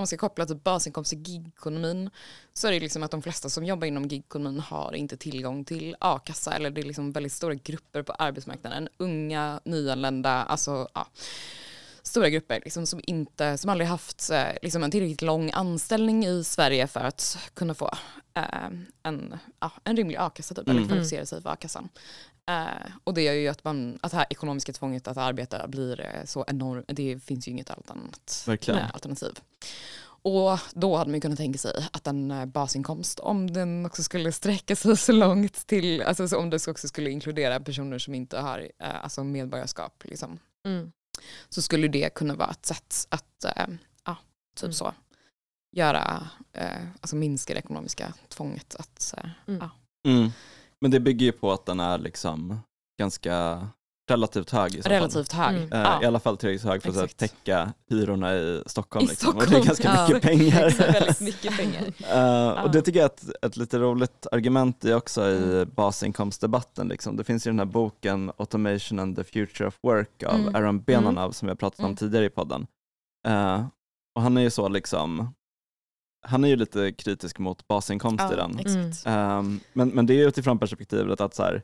man ska koppla typ basinkomst till gigkonomin så är det liksom att de flesta som jobbar inom gigkonomin har inte tillgång till a-kassa eller det är liksom väldigt stora grupper på arbetsmarknaden. Unga, nyanlända, alltså ja stora grupper liksom, som, inte, som aldrig haft eh, liksom, en tillräckligt lång anställning i Sverige för att kunna få eh, en, ja, en rimlig a-kassa typ, mm. eller kvalificera sig för a-kassan. Eh, och det gör ju att, man, att det här ekonomiska tvånget att arbeta blir eh, så enormt, det finns ju inget annat eh, alternativ. Och då hade man kunnat tänka sig att en basinkomst, om den också skulle sträcka sig så långt till, alltså om det också skulle inkludera personer som inte har alltså medborgarskap, liksom, mm så skulle det kunna vara ett sätt att äh, ja, typ mm. så, göra, äh, alltså minska det ekonomiska tvånget. Att, äh, mm. Ja. Mm. Men det bygger ju på att den är liksom ganska relativt hög i så Relativt fall. hög. Mm. Uh, I alla fall tillräckligt hög för Exakt. att täcka hyrorna i Stockholm. I liksom. Stockholm. Och det är ganska ja. mycket pengar. väldigt mycket pengar. uh, och det tycker jag är ett, ett lite roligt argument i också i mm. basinkomstdebatten. Liksom. Det finns ju den här boken Automation and the Future of Work av mm. Aaron Benanav mm. som jag pratat om mm. tidigare i podden. Uh, och han är ju så liksom han är ju lite kritisk mot basinkomst ja, i den. Um, men, men det är utifrån perspektivet att så här,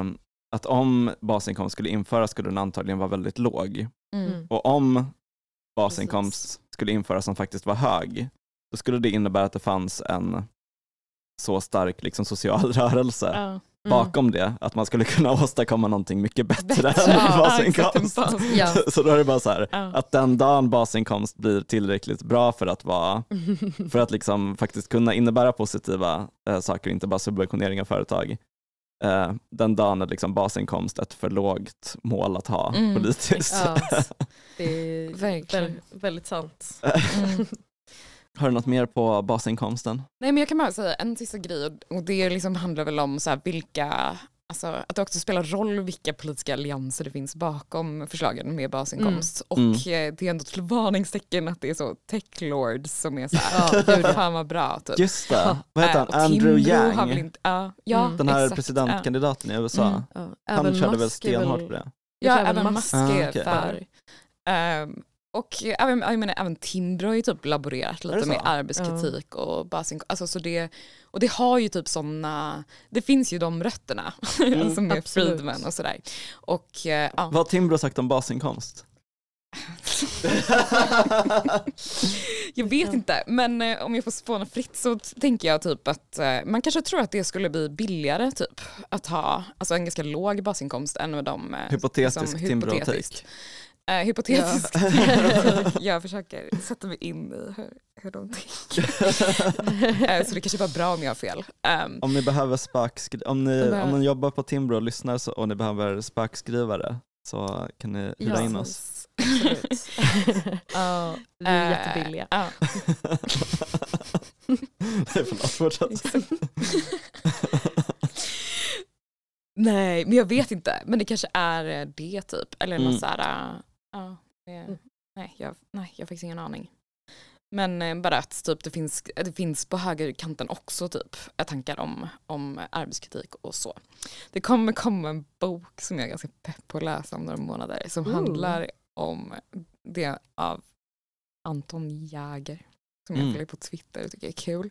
um, att om basinkomst skulle införas skulle den antagligen vara väldigt låg. Mm. mm. Och om basinkomst Precis. skulle införas som faktiskt var hög, då skulle det innebära att det fanns en så stark liksom, social rörelse ja. mm. bakom det, att man skulle kunna åstadkomma någonting mycket bättre, bättre. än ja, basinkomst. Ja. Så då är det bara så här, att den dagen basinkomst blir tillräckligt bra för att vara, för att liksom faktiskt kunna innebära positiva äh, saker, inte bara subventionering av företag, eh, den dagen är liksom basinkomst ett för lågt mål att ha mm. politiskt. Ja, det är väldigt, väldigt sant. Mm. Har du något mer på basinkomsten? Nej men jag kan bara säga en sista grej och det liksom handlar väl om så här, vilka Alltså, att det också spelar roll vilka politiska allianser det finns bakom förslagen med basinkomst. Mm. Och mm. Det är ändå ett varningstecken att det är så techlords som är så här, ja, fan vad bra. Typ. Just det, vad heter han, och Andrew Yang? Inte, uh, ja, Den här exakt, presidentkandidaten i USA. Mm. Uh, han körde väl stenhårt på det. Ja, även Musk är ah, okay. för. Um, och även, jag menar, även Timbro har ju typ laborerat lite med arbetskritik ja. och basing, alltså så det, och det har ju typ sådana, det finns ju de rötterna, mm, alltså med absolut. Friedman och sådär. Och, eh, ja. Vad har Timbro sagt om basinkomst? jag vet inte, men eh, om jag får spåna fritt så tänker jag typ att eh, man kanske tror att det skulle bli billigare typ att ha alltså en ganska låg basinkomst än med de... Eh, hypotetisk liksom, hypotetisk. Uh, hypotetiskt. Ja. jag försöker sätta mig in i hur, hur de tänker. uh, så det kanske var bra om jag har fel. Um, om ni behöver spökskrivare, om, ni, om ni jobbar på Timbro och lyssnar så, och ni behöver spökskrivare så kan ni hyra ja, in oss. Absolut. ja, vi är uh, jättebilliga. Uh. Nej, förlåt, fortsätt. Nej, men jag vet inte. Men det kanske är det typ. Eller något mm. så här, Ja, mm. nej, jag, nej, jag har faktiskt ingen aning. Men eh, bara att typ, det, finns, det finns på högerkanten också typ, tankar om, om arbetskritik och så. Det kommer komma en bok som jag är ganska pepp på att läsa om några månader som Ooh. handlar om det av Anton Jäger som jag mm. följer på Twitter och tycker är kul.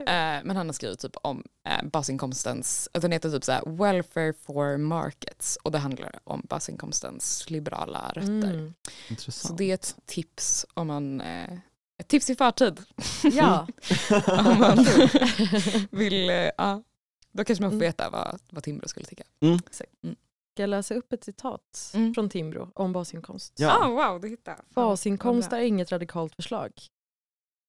Uh, men han har skrivit typ om uh, basinkomstens, alltså den heter typ såhär Welfare for Markets och det handlar om basinkomstens liberala rötter. Mm. Så det är ett tips om man, uh, ett tips i förtid. Ja. om man vill, uh, Då kanske man får mm. veta vad, vad Timbro skulle tycka. Mm. Mm. Ska jag läsa upp ett citat mm. från Timbro om basinkomst? Ja. Oh, wow, det hittade Basinkomst är inget radikalt förslag.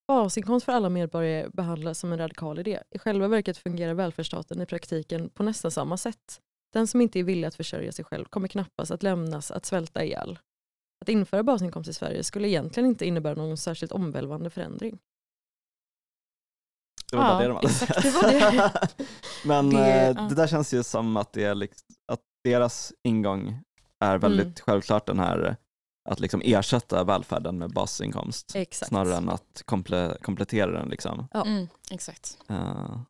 Basinkomst för alla medborgare behandlas som en radikal idé. I själva verket fungerar välfärdsstaten i praktiken på nästan samma sätt. Den som inte är villig att försörja sig själv kommer knappast att lämnas att svälta ihjäl. Att införa basinkomst i Sverige skulle egentligen inte innebära någon särskilt omvälvande förändring. Det var ja, det de hade. Exakt, det var det. Men det, eh, det, där känns ju som att, det är liksom, att deras ingång är väldigt mm. självklart den här att liksom ersätta välfärden med basinkomst exakt. snarare än att komple komplettera den. Liksom. Ja. Mm, exakt. Uh,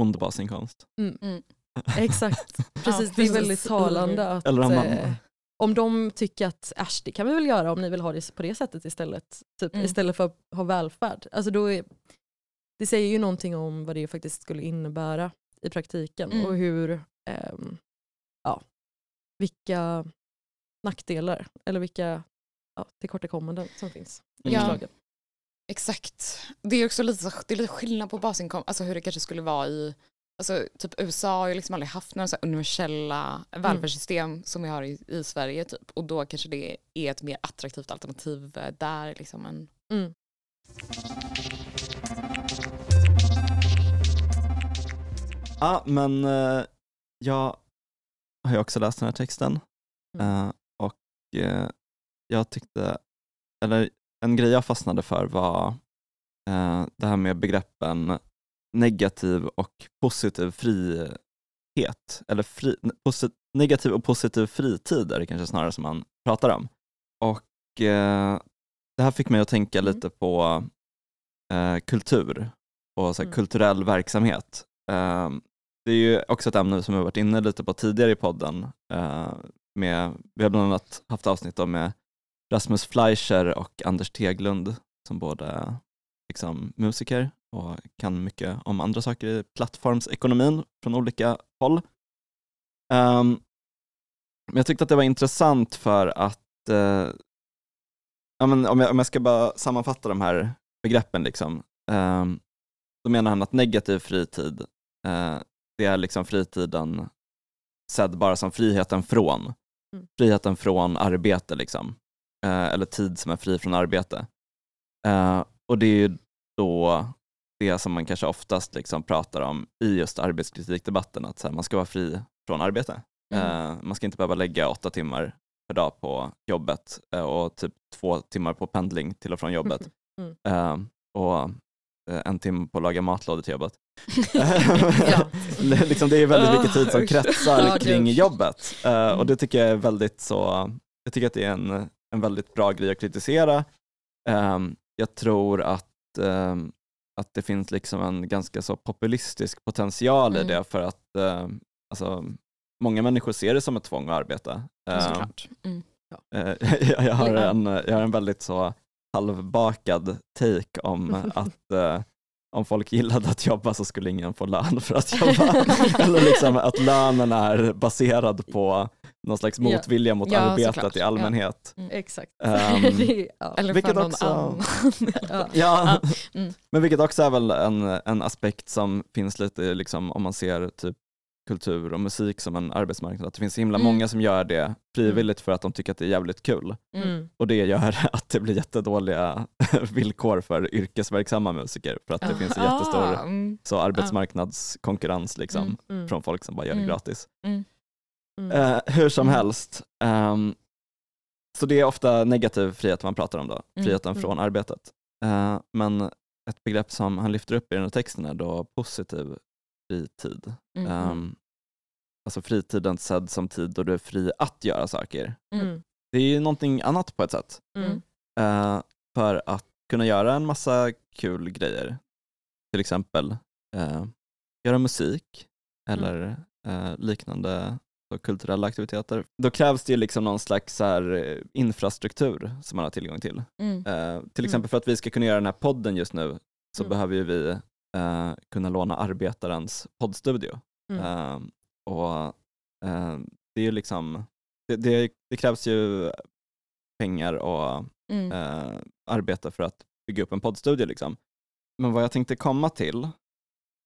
ond basinkomst. Mm. mm. Exakt, precis. det är väldigt talande att Eller om, man... eh, om de tycker att äsch det kan vi väl göra om ni vill ha det på det sättet istället. Typ, mm. Istället för att ha välfärd. Alltså då är, det säger ju någonting om vad det faktiskt skulle innebära i praktiken mm. och hur, eh, ja, vilka nackdelar eller vilka ja, tillkortakommanden som finns i ja. förslaget. Exakt. Det är också lite, det är lite skillnad på basinkomst, alltså hur det kanske skulle vara i Alltså, typ USA har ju liksom aldrig haft några så universella mm. välfärdssystem som vi har i, i, Sverige. Typ. Och då kanske det är ett mer attraktivt alternativ där. Liksom, än... Mm. Ja, men uh, jag har ju också läst den här texten. Mm. Uh, uh, jag tyckte, eller en grej jag fastnade för var det här med begreppen negativ och positiv frihet, eller fri, negativ och positiv fritid är det kanske snarare som man pratar om. Och eh, Det här fick mig att tänka mm. lite på eh, kultur och så mm. kulturell verksamhet. Eh, det är ju också ett ämne som vi har varit inne lite på tidigare i podden. Eh, med, vi har bland annat haft avsnitt med Rasmus Fleischer och Anders Teglund som båda är liksom, musiker och kan mycket om andra saker i plattformsekonomin från olika håll. Um, men jag tyckte att det var intressant för att, uh, ja, men om, jag, om jag ska bara sammanfatta de här begreppen, liksom, um, då menar han att negativ fritid, uh, det är liksom fritiden sedd bara som friheten från. Mm. Friheten från arbete, liksom. Uh, eller tid som är fri från arbete. och det är ju då det som man kanske oftast liksom pratar om i just arbetskritikdebatten, att här, man ska vara fri från arbete. Mm. Uh, man ska inte behöva lägga åtta timmar per dag på jobbet uh, och typ två timmar på pendling till och från jobbet. Mm. Uh, och en timme på att laga matlådor till jobbet. liksom, det är väldigt mycket tid som kretsar kring jobbet. Mm. Och det tycker jag är väldigt så, jag tycker att det är en, en väldigt bra grej att kritisera. jag tror att att det finns liksom en ganska så populistisk potential mm. i det för att eh, alltså, många människor ser det som ett tvång att arbeta. Eh, mm. Ja. jag, har en, jag har en väldigt så halvbakad take om att eh, om folk gillade att jobba så skulle ingen få lön för att jobba. Eller liksom att lönen är baserad på någon slags motvilja mot ja, arbetet såklart. i allmänhet. Ja. Mm. Exakt. Um, ja. Eller vilket för också, annan. ja. Mm. Men vilket också är väl en, en aspekt som finns lite liksom, om man ser typ kultur och musik som en arbetsmarknad. Att det finns så himla mm. många som gör det frivilligt för att de tycker att det är jävligt kul. Mm. Och det gör att det blir jättedåliga villkor för yrkesverksamma musiker för att det finns en jättestor ah, mm. så arbetsmarknadskonkurrens liksom, mm. Mm. från folk som bara gör det gratis. Uh, hur som helst, um, så det är ofta negativ frihet man pratar om då, friheten från arbetet. Uh, men ett begrepp som han lyfter upp i den här texten är då positiv fritid. Mm. Um, alltså fritiden sedd som tid då du är fri att göra saker. Mm. Det är ju någonting annat på ett sätt. Mm. Uh, för att kunna göra en massa kul grejer. Till exempel uh, göra musik eller uh, liknande kulturella aktiviteter. Då krävs det ju liksom någon slags här infrastruktur som man har tillgång till. Mm. till exempel mm. för att vi ska kunna göra den här podden just nu så mm. behöver vi eh, kunna låna Arbetarens poddstudio. Mm. Eh, och eh, det, är liksom, det, det, det, krävs ju pengar och mm. Eh, arbete för att bygga upp en poddstudio. Liksom. Men vad jag tänkte komma till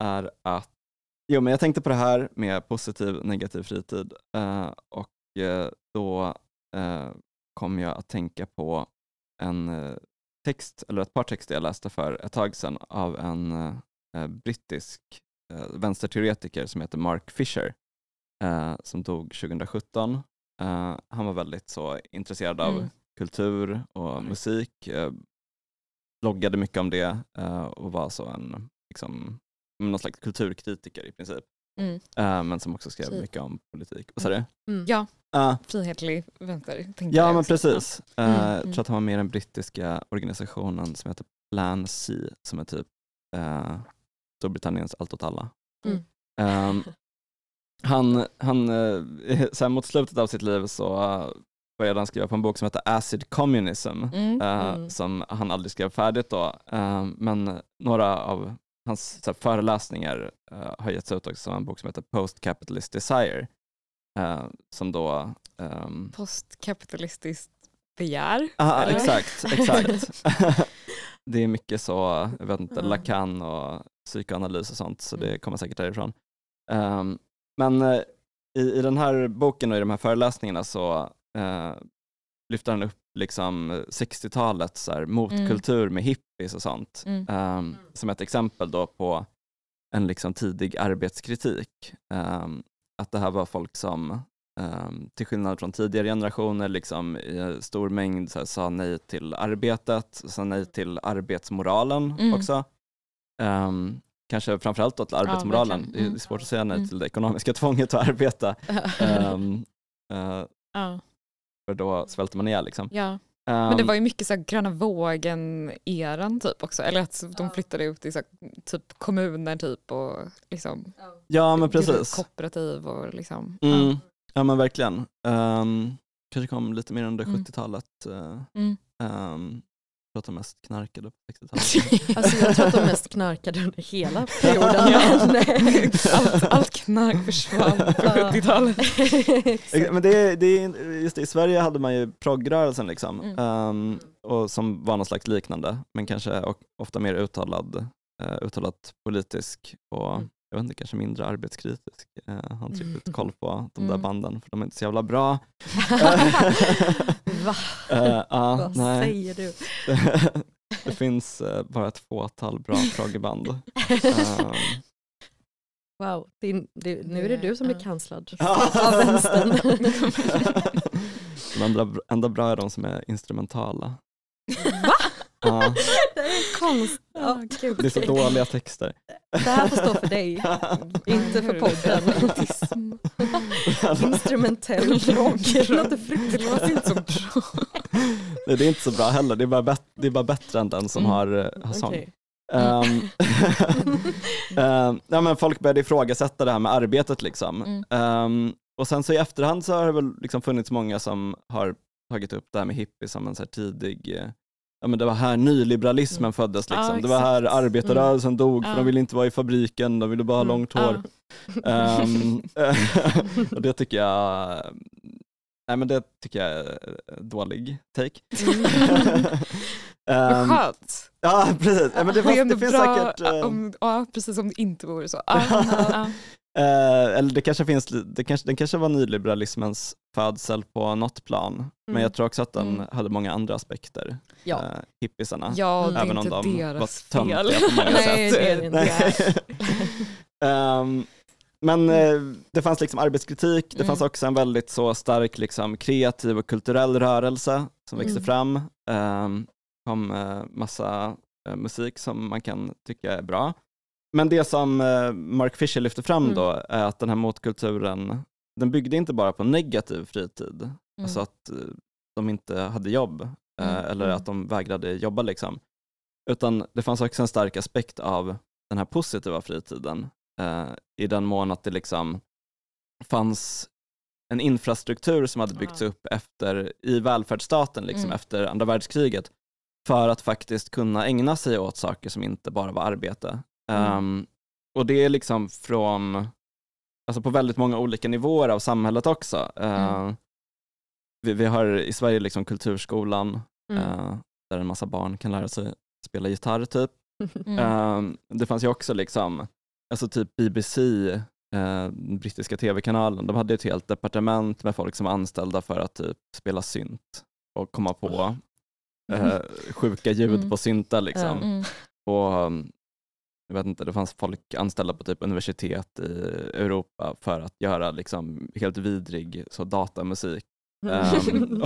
är att jo, men jag tänkte på det här med positiv negativ fritid uh, och uh, då uh, kom jag att tänka på en text, eller ett par texter jag läste för ett tag sedan av en brittisk vänsterteoretiker som heter Mark Fisher som dog 2017. han var väldigt så intresserad av mm. kultur och mm. musik, bloggade mycket om det och var så en liksom, någon slags kulturkritiker i princip. Mm. Uh, men som också skrev Fri. mycket om politik. Vad sa du? Mm. Ja, uh, frihetlig vänster. Ja men precis. Uh, mm. Jag tror att han var med i den brittiska organisationen som heter Plan C som är typ Storbritanniens allt åt alla. Um, han, han, så mot slutet av sitt liv så började han skriva på en bok som heter Acid Communism, mm, mm. som han aldrig skrev färdigt då. men några av hans här, föreläsningar uh, har getts ut också som en bok som heter Post Capitalist Desire. Uh, som då... Um... Ehm, Postkapitalistiskt begär? Ja, exakt. exakt. det är mycket så, jag vet inte, Lacan och psykoanalys och sånt, så det mm. kommer säkert därifrån. Um, men uh, i, i den här boken och i de här föreläsningarna så lyfter han upp liksom 60-talets motkultur mm. med hippies och sånt. Mm. Um, som ett exempel då på en liksom tidig arbetskritik. Um, att det här var folk som, um, till skillnad från tidigare generationer, liksom i stor mängd så här, sa nej till arbetet, sa nej till arbetsmoralen mm. också. Um, kanske framförallt då till arbetsmoralen. Ja, det är svårt att säga nej mm. till det ekonomiska tvånget att arbeta. um, uh, ja för då svälter man ihjäl. Liksom. Ja. Men det ehm, var ju mycket så här, gröna vågen-eran typ också, eller att de flyttade ut i så här, typ kommuner typ och liksom Ja men precis. Kooperativ och liksom. Mm. Ja. ja. men verkligen. Um, kanske kom lite mer under mm. 70-talet. Uh, mm. um, tror att de mest knarkade på 60-talet. alltså jag tror att de mest knarkade under hela perioden. allt, allt knark försvann på 70-talet. Men det, det, just det, i Sverige hade man ju progrörelsen liksom, mm. um, och som var något slags liknande, men kanske ofta mer uttalad, uh, uttalat politisk och mm jag vet inte, kanske mindre arbetskritisk. Eh, har inte riktigt koll på de där mm. banden för de är inte så jävla bra. Va? Uh, uh, Vad nej. säger du? det finns uh, bara ett fåtal bra proggband. Um. Wow, det, det, nu är det du som är kanslad av vänstern. de enda, enda bra är de som är instrumentala. Va? Ja. Det är konst. Oh, Gud. Det är så dåliga texter. Det här får stå för dig, inte för podden. Instrumentell rock. Det låter fruktansvärt inte så bra. Nej, det är inte så bra heller, det är bara, bet- det är bara bättre än den som mm. har, eh, har sång. Okay. Um, um, ja, men folk började ifrågasätta det här med arbetet. Liksom. Mm. Um, och sen så i efterhand så har det väl liksom funnits många som har tagit upp det här med hippie som en så tidig eh, ja, men det var här nyliberalismen mm. föddes. Liksom. Ja, det var här arbetarrörelsen mm. dog för ja. de ville inte vara i fabriken, de ville bara ha mm. långt hår. um, och det tycker jag Nej men det tycker jag är dålig take. um, skönt. Ja precis, ja, men det, fast, det, finns bra, säkert... Uh, om, ja precis om det inte vore så. Uh, Uh, eller det kanske finns, det kanske, den kanske var nyliberalismens födsel på något plan, mm. men jag tror också att den mm. hade många andra aspekter, ja. uh, hippisarna, ja, mm. även om de var töntiga på många Nej, sätt. Det är inte. um, men uh, det fanns liksom arbetskritik, det fanns mm. också en väldigt så stark liksom, kreativ och kulturell rörelse som växte mm. fram. Um, kom uh, massa musik som man kan tycka är bra. Men det som eh, Mark Fisher lyfter fram mm. då är att den här motkulturen, den byggde inte bara på negativ fritid, mm. alltså att eh, de inte hade jobb eh, mm. eller mm. att de vägrade jobba liksom. Utan det fanns också en stark aspekt av den här positiva fritiden i den mån att det liksom fanns en infrastruktur som hade byggts upp efter, i välfärdsstaten liksom, mm. efter andra världskriget för att faktiskt kunna ägna sig åt saker som inte bara var arbete Mm. Um, och det är liksom från, alltså på väldigt många olika nivåer av samhället också. Uh, mm. vi, vi, har i Sverige liksom kulturskolan, mm. uh, där en massa barn kan lära sig spela gitarr typ. Uh, det fanns ju också liksom alltså typ BBC, eh, brittiska tv-kanalen, de hade ett helt departement med folk som var anställda för att typ spela synt och komma på eh, sjuka ljud mm. på syntar. Liksom. Mm. Och, jag vet inte, det fanns folk anställda på typ universitet i Europa för att göra liksom helt vidrig så datamusik. Um,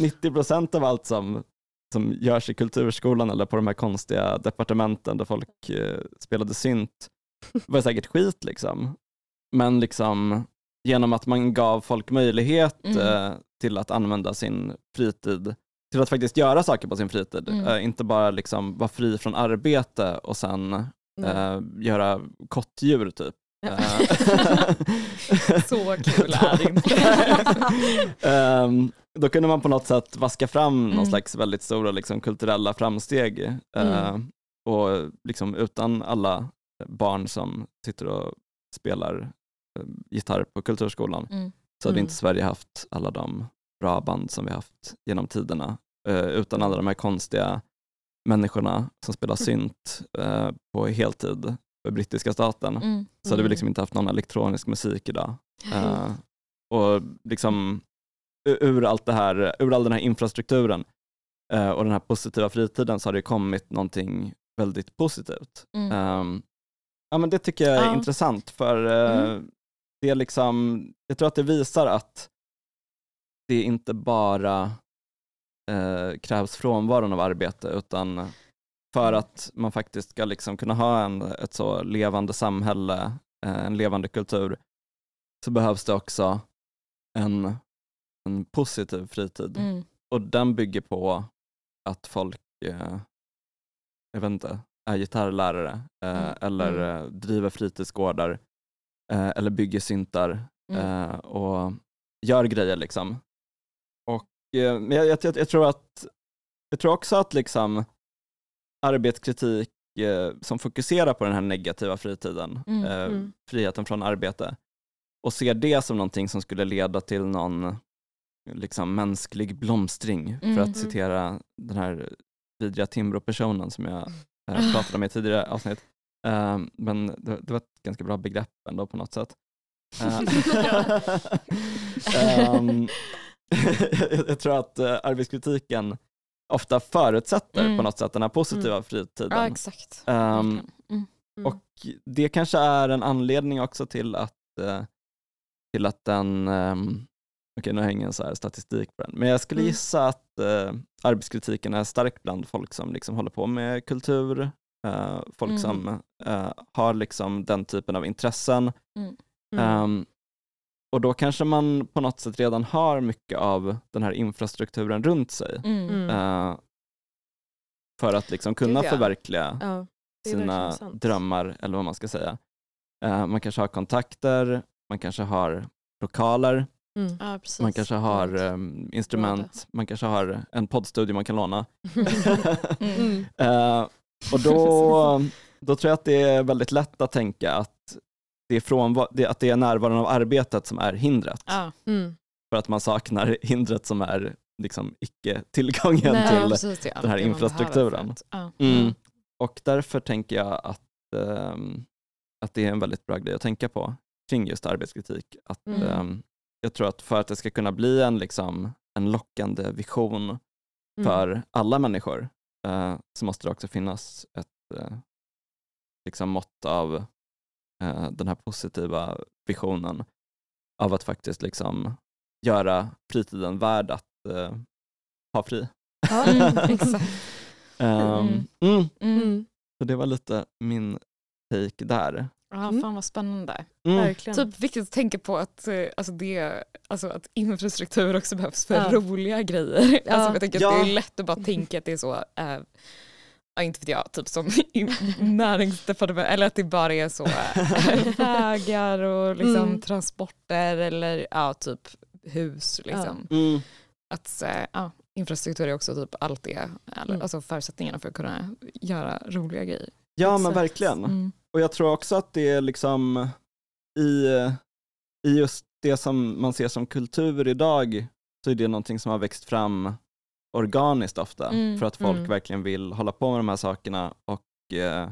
90 procent av allt som, som görs i kulturskolan eller på de här konstiga departementen där folk eh, spelade synt var säkert skit. Liksom. Men liksom, genom att man gav folk möjlighet mm. eh, till att använda sin fritid till att faktiskt göra saker på sin fritid. Mm. Uh, inte bara liksom vara fri från arbete och sen uh, göra kottdjur typ. Eh. Så kul är det inte. um, då kunde man på något sätt vaska fram mm. någon slags väldigt stora liksom, kulturella framsteg. Uh, mm. Och liksom, utan alla barn som sitter och spelar gitarr på Kulturskolan mm. så hade mm. inte Sverige haft alla de bra band som vi haft genom tiderna utan alla de här konstiga människorna som spelar mm. synt eh, på heltid för brittiska staten mm. så hade vi mm. liksom inte haft någon elektronisk musik idag. Eh, och liksom ur, allt det här, ur all den här infrastrukturen eh, och den här positiva fritiden så har det kommit någonting väldigt positivt. Mm. Um, ja, men det tycker jag är ja. intressant för uh, mm. det är liksom, jag tror att det visar att det inte bara eh, krävs frånvaron av arbete utan för att man faktiskt ska liksom kunna ha en, ett så levande samhälle, eh, en levande kultur, så behövs det också en, en positiv fritid. Mm. Och den bygger på att folk, eh, jag vet inte, är gitarrlärare eh, mm. eller mm. Eh, driver fritidsgårdar eh, eller bygger syntar mm. eh, och gör grejer. liksom. Eh, men jag, jag, jag, tror att, jag tror också att liksom arbetskritik eh, som fokuserar på den här negativa fritiden, mm, eh, mm. friheten från arbete, och ser det som någonting som skulle leda till någon liksom, mänsklig blomstring, mm, för att mm. citera den här vidriga Timbro-personen som jag eh, pratade om i tidigare avsnitt. Uh, men det, det, var ett ganska bra begrepp ändå på något sätt. Um, jag tror att uh, arbetskritiken ofta förutsätter mm. på något sätt den här positiva mm. fritiden. Ja, exakt. Um, mm. Och det kanske är en anledning också till att, uh, till att den, um, okej nu jag ingen så statistik på den, men jag skulle mm. gissa att uh, arbetskritiken är stark bland folk som liksom håller på med kultur, folk mm. som har liksom den typen av intressen. Um, och då kanske man på något sätt redan har mycket av den här infrastrukturen runt sig. Mm. Uh, för att liksom kunna förverkliga ja, sina drömmar, eller vad man ska säga. Uh, man kanske har kontakter, man kanske har lokaler, mm. ja, man kanske har um, instrument, man kanske har en poddstudio man kan låna. mm. uh, och då, då tror jag att det är väldigt lätt att tänka att det är, från, det, att det är närvaron av arbetet som är hindret. Ja. Mm. För att man saknar hindret som är liksom icke-tillgången till precis, den här infrastrukturen. Ja. Mm. Och därför tänker jag att, um, att det är en väldigt bra grej att tänka på kring just arbetskritik. Att, mm. um, jag tror att för att det ska kunna bli en, liksom, en lockande vision mm. för alla människor uh, så måste det också finnas ett uh, liksom mått av Eh, den här positiva visionen av att faktiskt liksom göra fritiden värd att uh, ha fri. Ja, mm, exakt. um, mm. Mm. Så det var lite min take där. Ja, mm. fan vad spännande. Mm. Verkligen. Typ viktigt att tänka på att, eh, alltså det, alltså att infrastruktur också behövs för ja. roliga grejer. Ja. Alltså jag tänker att ja. det är lätt att bara tänka att det är så äh, ja, inte vet jag, typ som i näringsdepartement, eller att det bara är så äh, vägar och liksom mm. transporter eller ja, typ hus. Liksom. Ja. Mm. Att äh, ja, infrastruktur är också typ allt det, mm. alltså förutsättningarna för att kunna göra roliga grejer. Ja men verkligen. Mm. Och jag tror också att det är liksom i, i just det som man ser som kultur idag så är det någonting som har växt fram organiskt ofta mm. för att folk mm. verkligen vill hålla på med de här sakerna och eh,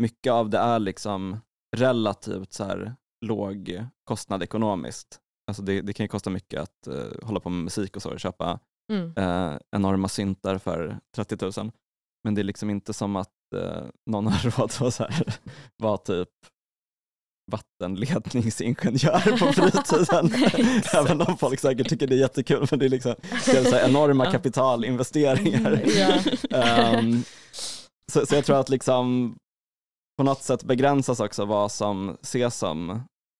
mycket av det är liksom relativt så här, låg kostnad ekonomiskt. Alltså det, det kan ju kosta mycket att uh, hålla på med musik och så, köpa mm. uh, enorma syntar för 30 000. Men det är liksom inte som att uh, någon har råd att så här, vara typ vattenledningsingenjör på fritiden. Även om folk säkert tycker det är jättekul, men det är liksom det är så enorma kapitalinvesteringar. um, så, så jag tror att liksom på något sätt begränsas också vad som ses som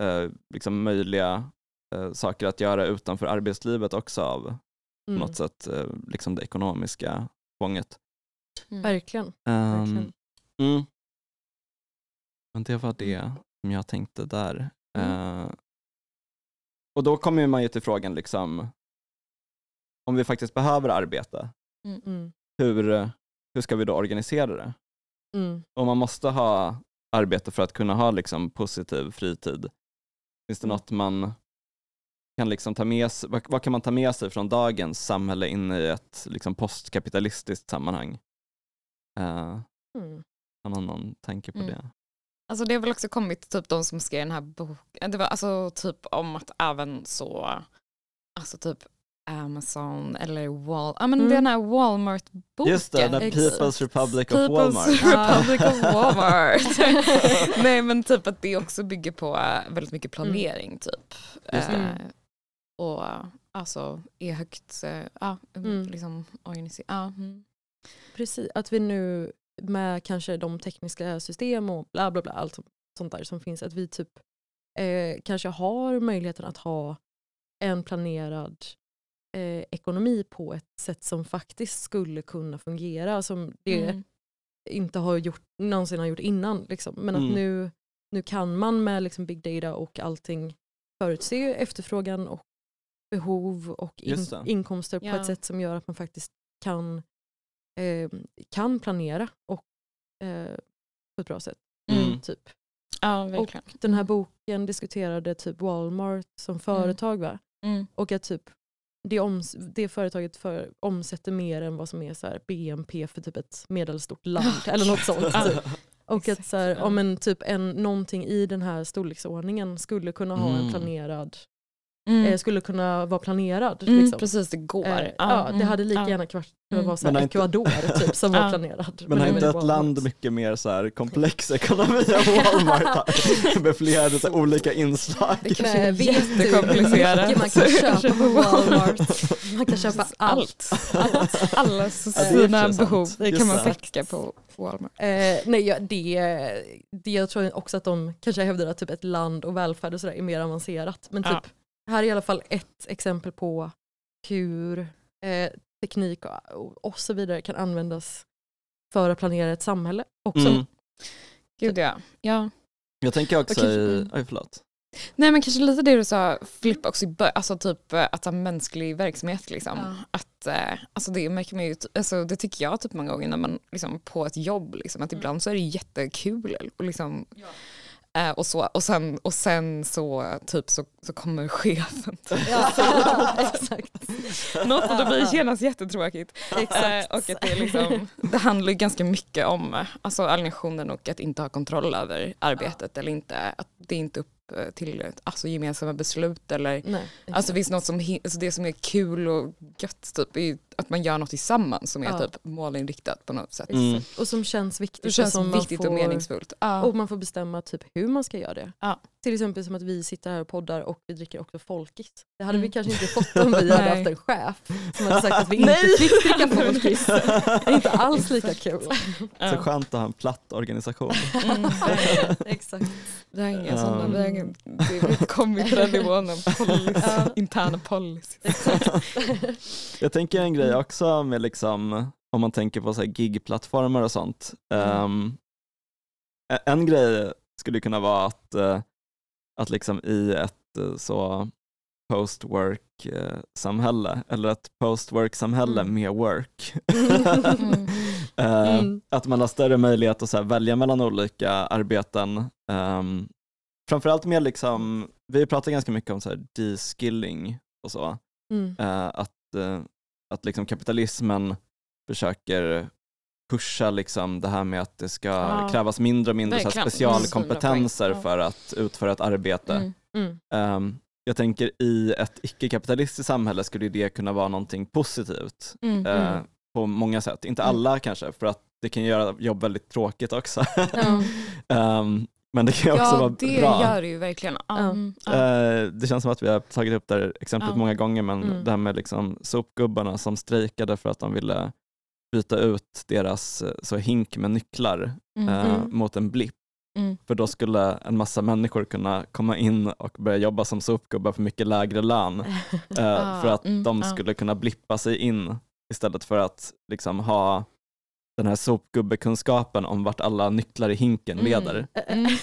eh, liksom möjliga eh, saker att göra utanför arbetslivet också av mm. på något sätt eh, liksom det ekonomiska tvånget. Mm. Verkligen. Um, Verkligen. Mm. Men det var det som jag tänkte där. Uh, och då kommer man ju till frågan, liksom, om vi faktiskt behöver arbete, mm. mm. hur, hur ska vi då organisera det? Mm. Och man måste ha arbete för att kunna ha liksom, positiv fritid. Finns det mm. något man kan liksom ta med sig, vad, vad, kan man ta med sig från dagens samhälle in i ett liksom, postkapitalistiskt sammanhang? Uh, mm. Har någon, någon tanke på mm. det? Alltså det har väl också kommit typ de som skrev den här boken, det var alltså typ om att även så, alltså typ Amazon eller Wal ja, men mm. den här Walmart-boken. Just det, den People's Republic of People's Walmart. Republic of Walmart. Nej men typ att det också bygger på äh, väldigt mycket mm. planering mm. typ. Uh, och alltså är högt, uh, uh, mm. liksom organiserat. Mm. Precis, att vi nu med kanske de tekniska system och bla bla bla, allt sånt där som finns, att vi typ eh, kanske har möjligheten att ha en planerad eh, ekonomi på ett sätt som faktiskt skulle kunna fungera, som det mm. inte har gjort, någonsin har gjort innan. Liksom. Men mm. att nu, nu kan man med liksom big data och allting förutse efterfrågan och behov och in, inkomster på ett sätt som gör att man faktiskt kan, eh, kan planera och, eh, på ett bra sätt. Mm. Typ. Ja, och den här boken diskuterade typ Walmart som mm. företag. Va? Mm. Och att typ det, oms det företaget för, omsätter mer än vad som är så BNP för typ ett medelstort land eller något sånt. Typ. Och att så här, om en, typ en, någonting i den här storleksordningen skulle kunna ha mm. en planerad Mm. Eh, skulle kunna vara planerad. Mm, liksom. Precis, det går. Eh, ja, det hade lika gärna kunnat mm. vara så här Ecuador typ, som var planerad. Men, men har inte ett land mycket mer så här komplex ekonomi än Walmart med flera så här, olika inslag? Det kanske är jättekomplicerat. Man kan köpa på Walmart. Man kan köpa allt. allt. Alla sina behov det kan man täcka på Walmart. Eh, nej, ja, det, det, jag tror också att de kanske hävdar att typ ett land och välfärd och sådär är mer avancerat. Men typ ja här är i alla fall ett exempel på hur eh, teknik och, och, så vidare kan användas för att planera ett samhälle också. Mm. Gud ja. ja. Jag tänker också kanske, i, oj förlåt. Nej men kanske lite det du sa Filippa också i alltså typ eh, att ha mänsklig verksamhet liksom. Ja. Att, eh, alltså det märker man ju, alltså det tycker jag typ många gånger när man liksom på ett jobb liksom, att mm. ibland så är det jättekul och liksom ja Eh, och, så, och, sen, och sen så, typ, så, så kommer chefen. Ja, exakt. Något och det blir genast jättetråkigt. Exakt. Eh, och att det, liksom, det handlar ganska mycket om alltså, alienationen och att inte ha kontroll över arbetet ja. eller inte. Att det är inte upp Eh, till alltså, gemensamma beslut eller Nej, alltså finns något som, alltså, det som är kul och gött typ är att man gör något tillsammans som är ja. typ målinriktat på något sätt. Mm. Och som känns viktigt. Det känns och viktigt får, och meningsfullt. Ja. Och man får bestämma typ hur man ska göra det. Ja. Till exempel som att vi sitter här och poddar och vi dricker också folkis. Det hade mm. vi kanske inte fått om vi hade haft en chef som hade sagt att vi inte fick dricka folkis. Det är inte alls lika kul. Så skönt att ha en platt organisation. Mm. Exakt. Det har inga sådana, vi har inte kommit till den nivån av policy, interna policy. Jag tänker en grej också med liksom, om man tänker på gig-plattformar och sånt. Um, en grej skulle kunna vara att, uh, att liksom i ett uh, så post-work-samhälle, eller ett post-work-samhälle mm. med work. mm. mm. Att man har större möjlighet att så välja mellan olika arbeten. Um, framförallt med, liksom, vi pratar ganska mycket om så de-skilling och så. Uh, att, uh, att liksom kapitalismen försöker pusha liksom det här med att det ska ja. krävas mindre och mindre så specialkompetenser ja. för att utföra ett arbete. Mm. Mm. Um, jag tänker i ett icke-kapitalistiskt samhälle skulle det kunna vara någonting positivt mm. uh, på många sätt. Inte mm. alla kanske, för att det kan göra jobb väldigt tråkigt också. um, Men det kan ju också ja, vara det bra. gör det ju verkligen. Mm. Uh, det känns som att vi har tagit upp det här exemplet uh. många gånger, men mm. det här med liksom sopgubbarna som strejkade för att de ville byta ut deras eh, så hink med nycklar mm. uh, mot en blipp. Mm. För då skulle en massa människor kunna komma in och börja jobba som sopgubbar för mycket lägre lön. uh, för att mm, de skulle kunna blippa sig in istället för att liksom ha den här sopgubbekunskapen om vart alla nycklar i hinken mm. leder. Mm.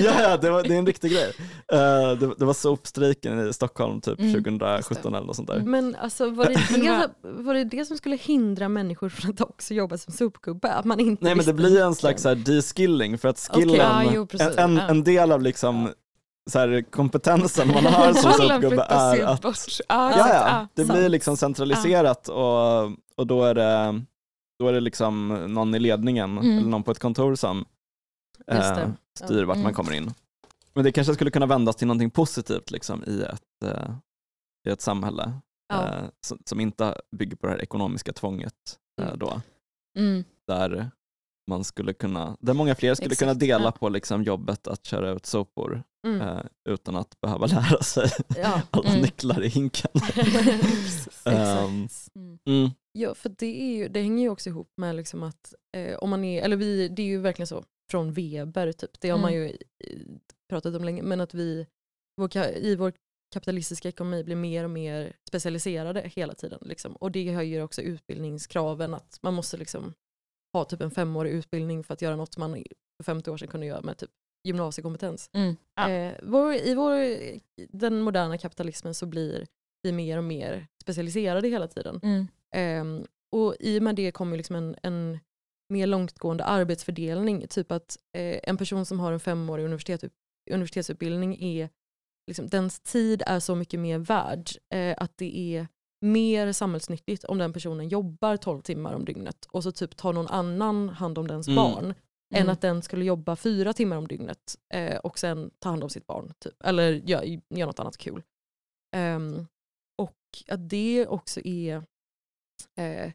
ja, ja det, var, det är en riktig grej. Uh, det, det, var sopstrejken i Stockholm typ mm. 2017 eller något sånt där. Men alltså, var, det det, var det det som skulle hindra människor från att också jobba som sopgubbe? Att man inte Nej men det blir en slags de-skilling för att skillen, okay. ah, jo, en, en, en, del av liksom så här, kompetensen man har som sopgubbe är att, ah, ja, ja, det blir liksom centraliserat och, och då är det då är det liksom någon i ledningen mm. eller någon på ett kontor som eh, styr vart mm. man kommer in. Men det kanske skulle kunna vändas till någonting positivt liksom, i, ett, eh, i ett samhälle ja. eh, som, som, inte bygger på det här ekonomiska tvånget. Eh, mm. då. Mm. Där man skulle kunna, där många fler skulle Exakt. kunna dela ja. på liksom jobbet att köra ut sopor mm. eh, utan att behöva lära sig ja. alla mm. nycklar i hinken. um, mm. Ja, för det, är ju, det hänger ju också ihop med liksom att eh, om man är, eller vi, det är ju verkligen så från Weber, typ. det har man mm. ju pratat om länge, men att vi vår, i vår kapitalistiska ekonomi blir mer och mer specialiserade hela tiden. Liksom. Och det höjer också utbildningskraven, att man måste liksom ha typ en femårig utbildning för att göra något man för 50 år sedan kunde göra med typ gymnasiekompetens. Mm. Ja. Eh, vår, I vår, den moderna kapitalismen så blir vi mer och mer specialiserade hela tiden. Mm. Eh, och i och med det kommer liksom en, en mer långtgående arbetsfördelning. Typ att eh, en person som har en femårig universitet, universitetsutbildning är liksom, dens tid är så mycket mer värd eh, att det är mer samhällsnyttigt om den personen jobbar 12 timmar om dygnet och så typ tar någon annan hand om dens mm. barn mm. än att den skulle jobba fyra timmar om dygnet eh, och sen ta hand om sitt barn. Typ. Eller göra gör något annat kul. Um, och att det också är eh,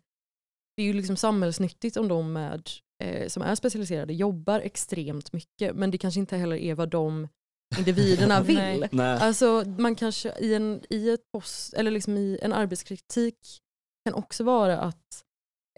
det är ju liksom samhällsnyttigt om de med, eh, som är specialiserade jobbar extremt mycket men det kanske inte heller är vad de individerna vill. Nej. Alltså man kanske i en, i ett post, eller liksom i en arbetskritik kan också vara att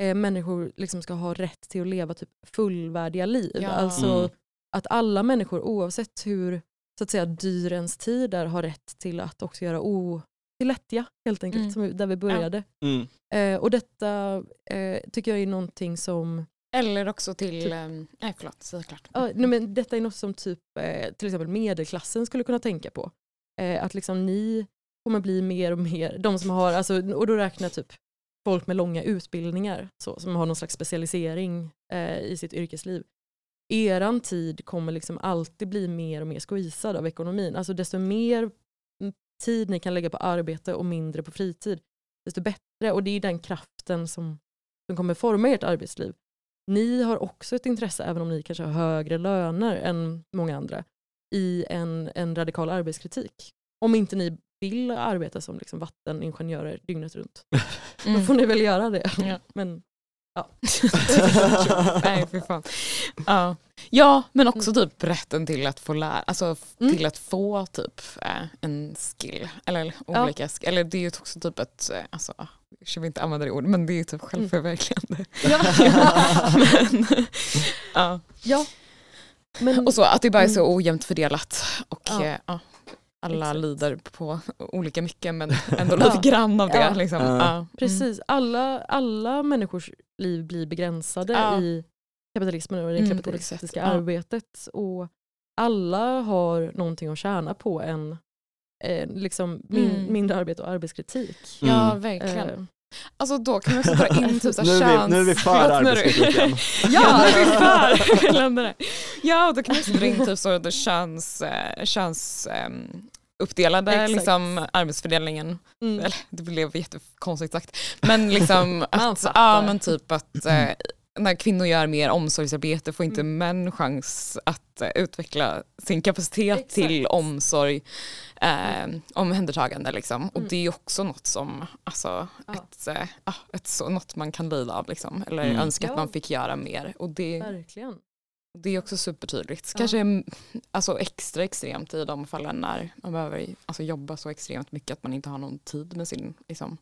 eh, människor liksom ska ha rätt till att leva typ fullvärdiga liv. Ja. Alltså mm. att alla människor oavsett hur så att säga dyr ens tid är har rätt till att också göra o till lättja helt enkelt, mm. som, där vi började. Ja. Mm. Eh, och detta eh, tycker jag är någonting som eller också till, typ. um, nej förlåt, säg klart. Ja, nej, men detta är något som typ, eh, till exempel medelklassen skulle kunna tänka på. Eh, att liksom ni kommer bli mer och mer, de som har, alltså, och då räknar typ folk med långa utbildningar, så, som har någon slags specialisering eh, i sitt yrkesliv. Eran tid kommer liksom alltid bli mer och mer squeezad av ekonomin. Alltså desto mer tid ni kan lägga på arbete och mindre på fritid, desto bättre. Och det är den kraften som, som kommer forma ert arbetsliv ni har också ett intresse, även om ni kanske har högre löner än många andra, i en, en radikal arbetskritik. Om inte ni vill arbeta som liksom vatteningenjörer dygnet runt. Mm. Då får ni väl göra det. Ja. Men, ja. Nej, för fan. Ja. ja, men också typ rätten till att få lära, alltså mm. till att få typ äh, en skill. Eller olika ja. skill. Eller det är ju också typ ett, äh, alltså, jag vill inte använda det ordet, men det är typ mm. självförverkligande. Ja. men, ja. ja. Men, och så att det bara är så mm. ojämnt fördelat och ja. Ja, alla Exakt. lider på olika mycket men ändå lite grann av det. Ja. Liksom. Mm. Precis, alla, alla människors liv blir begränsade i kapitalismen och det mm, kapitalistiska arbetet. Och alla har någonting att tjäna på en eh, liksom min, mm. mindre arbete och arbetskritik. Mm. Ja, verkligen. Eh. Alltså då kan man också dra in typ så nu, är vi, nu är vi för arbetskritiken. ja, nu är vi för. ja, och då kan man också dra in typ så köns, eh, köns um, uppdelade liksom, arbetsfördelningen. Mm. Eller, det blev jättekonstigt sagt. Men liksom att, ja, men typ att eh, när kvinnor gör mer omsorgsarbete får inte mm. män chans att uh, utveckla sin kapacitet Exakt. till omsorg, uh, mm. omhändertagande. Liksom. Och mm. det är också något som, alltså, ja. ett, uh, ett, så, något man kan lida av liksom. eller mm. önska ja. att man fick göra mer. Och det, Verkligen. Det är också supertydligt. Ja. Kanske alltså, extra extremt i de fallen när man behöver alltså, jobba så extremt mycket att man inte har någon tid med sin liksom,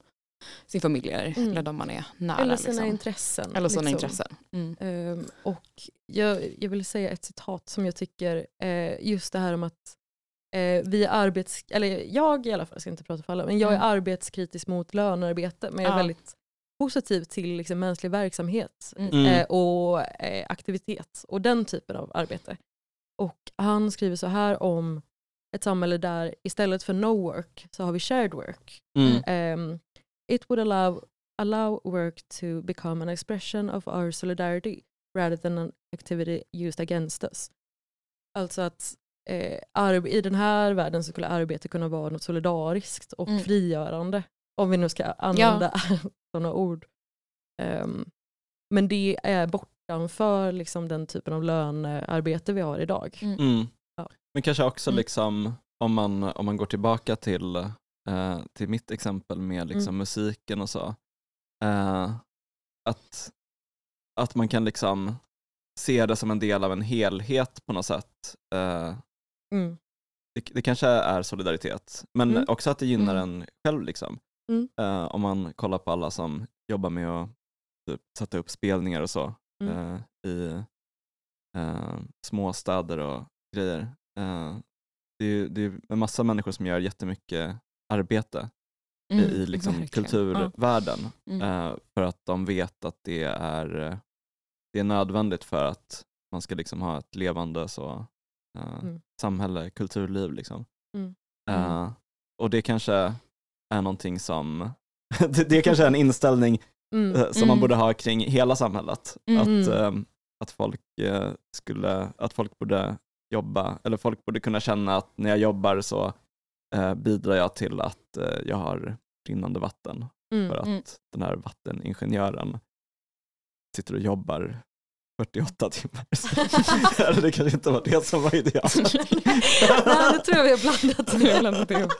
sin familj mm. eller de man är nära. Eller sina liksom. intressen. Eller sina liksom. intressen. Mm. Um, och jag, jag vill säga ett citat som jag tycker, uh, just det här om att uh, vi är arbets, eller jag i alla fall, ska inte prata för alla, men jag är mm. arbetskritisk mot lönearbete men jag är ja. väldigt positiv till liksom, mänsklig verksamhet uh, och aktivitet och den typen av arbete. Och han skriver så här om ett samhälle där istället för no work så har vi shared work. Um, it would allow, allow work to become an expression of our solidarity rather than an activity used against us. Alltså att eh, i den här världen så skulle arbete kunna vara något solidariskt och mm. frigörande. Om vi nu ska använda ja. sådana ord. Um, men det är bortanför liksom, den typen av lönearbete vi har idag. Mm. Mm. Ja. Men kanske också mm. liksom, om, man, om man går tillbaka till eh, till mitt exempel med liksom mm. musiken och så. Eh, att, att man kan liksom se det som en del av en helhet på något sätt. Eh, mm. det, det, kanske är solidaritet, men mm. också att det gynnar mm. en själv. Liksom. Mm. Eh, om man kollar på alla som jobbar med att typ, sätta upp spelningar och så mm. eh, i eh, småstäder och grejer. det är, det är en massa människor som gör jättemycket arbete mm, i liksom kulturvärlden. Ja. Mm. Eh, för att de vet att det är, eh, det är nödvändigt för att man ska liksom ha ett levande så, uh, mm. samhälle, kulturliv. Liksom. Uh, och det kanske är någonting som, det, det kanske är en inställning mm. som man borde ha kring hela samhället. Att, att, folk, skulle, att folk borde jobba, eller folk borde kunna känna att när jag jobbar så eh, bidrar jag till att eh, jag har rinnande vatten. Mm, för att mm. den här vatteningenjören sitter och jobbar 48 timmar. det kanske inte var det som var idealet. Nej, det tror jag vi har blandat, ihop.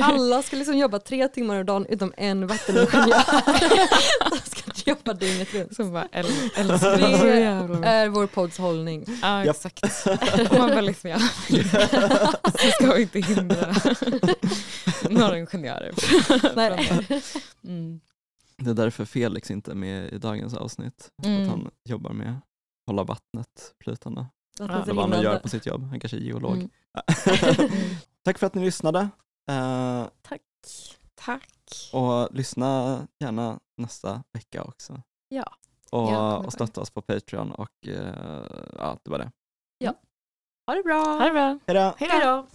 Alla ska liksom jobba tre timmar om dagen utom en vatteningenjör. ska jobba dygnet runt. Som bara äl det är vår podds hållning. Ja exakt. Om man väldigt liksom gärna så ska vi inte hindra några ingenjörer. Nej. Mm. Det är därför Felix inte är med i dagens avsnitt. Mm. Att han jobbar med hålla vattnet flytande. Eller vad han gör på sitt jobb. Han kanske är geolog. Mm. Tack för att ni lyssnade. Uh, Tack. Tack. Och lyssna gärna nästa vecka också. Ja. Och, ja, och stötta oss på Patreon och uh, ja, det var det. Ja. Ha det bra. Ha det bra. Hejdå. Hejdå.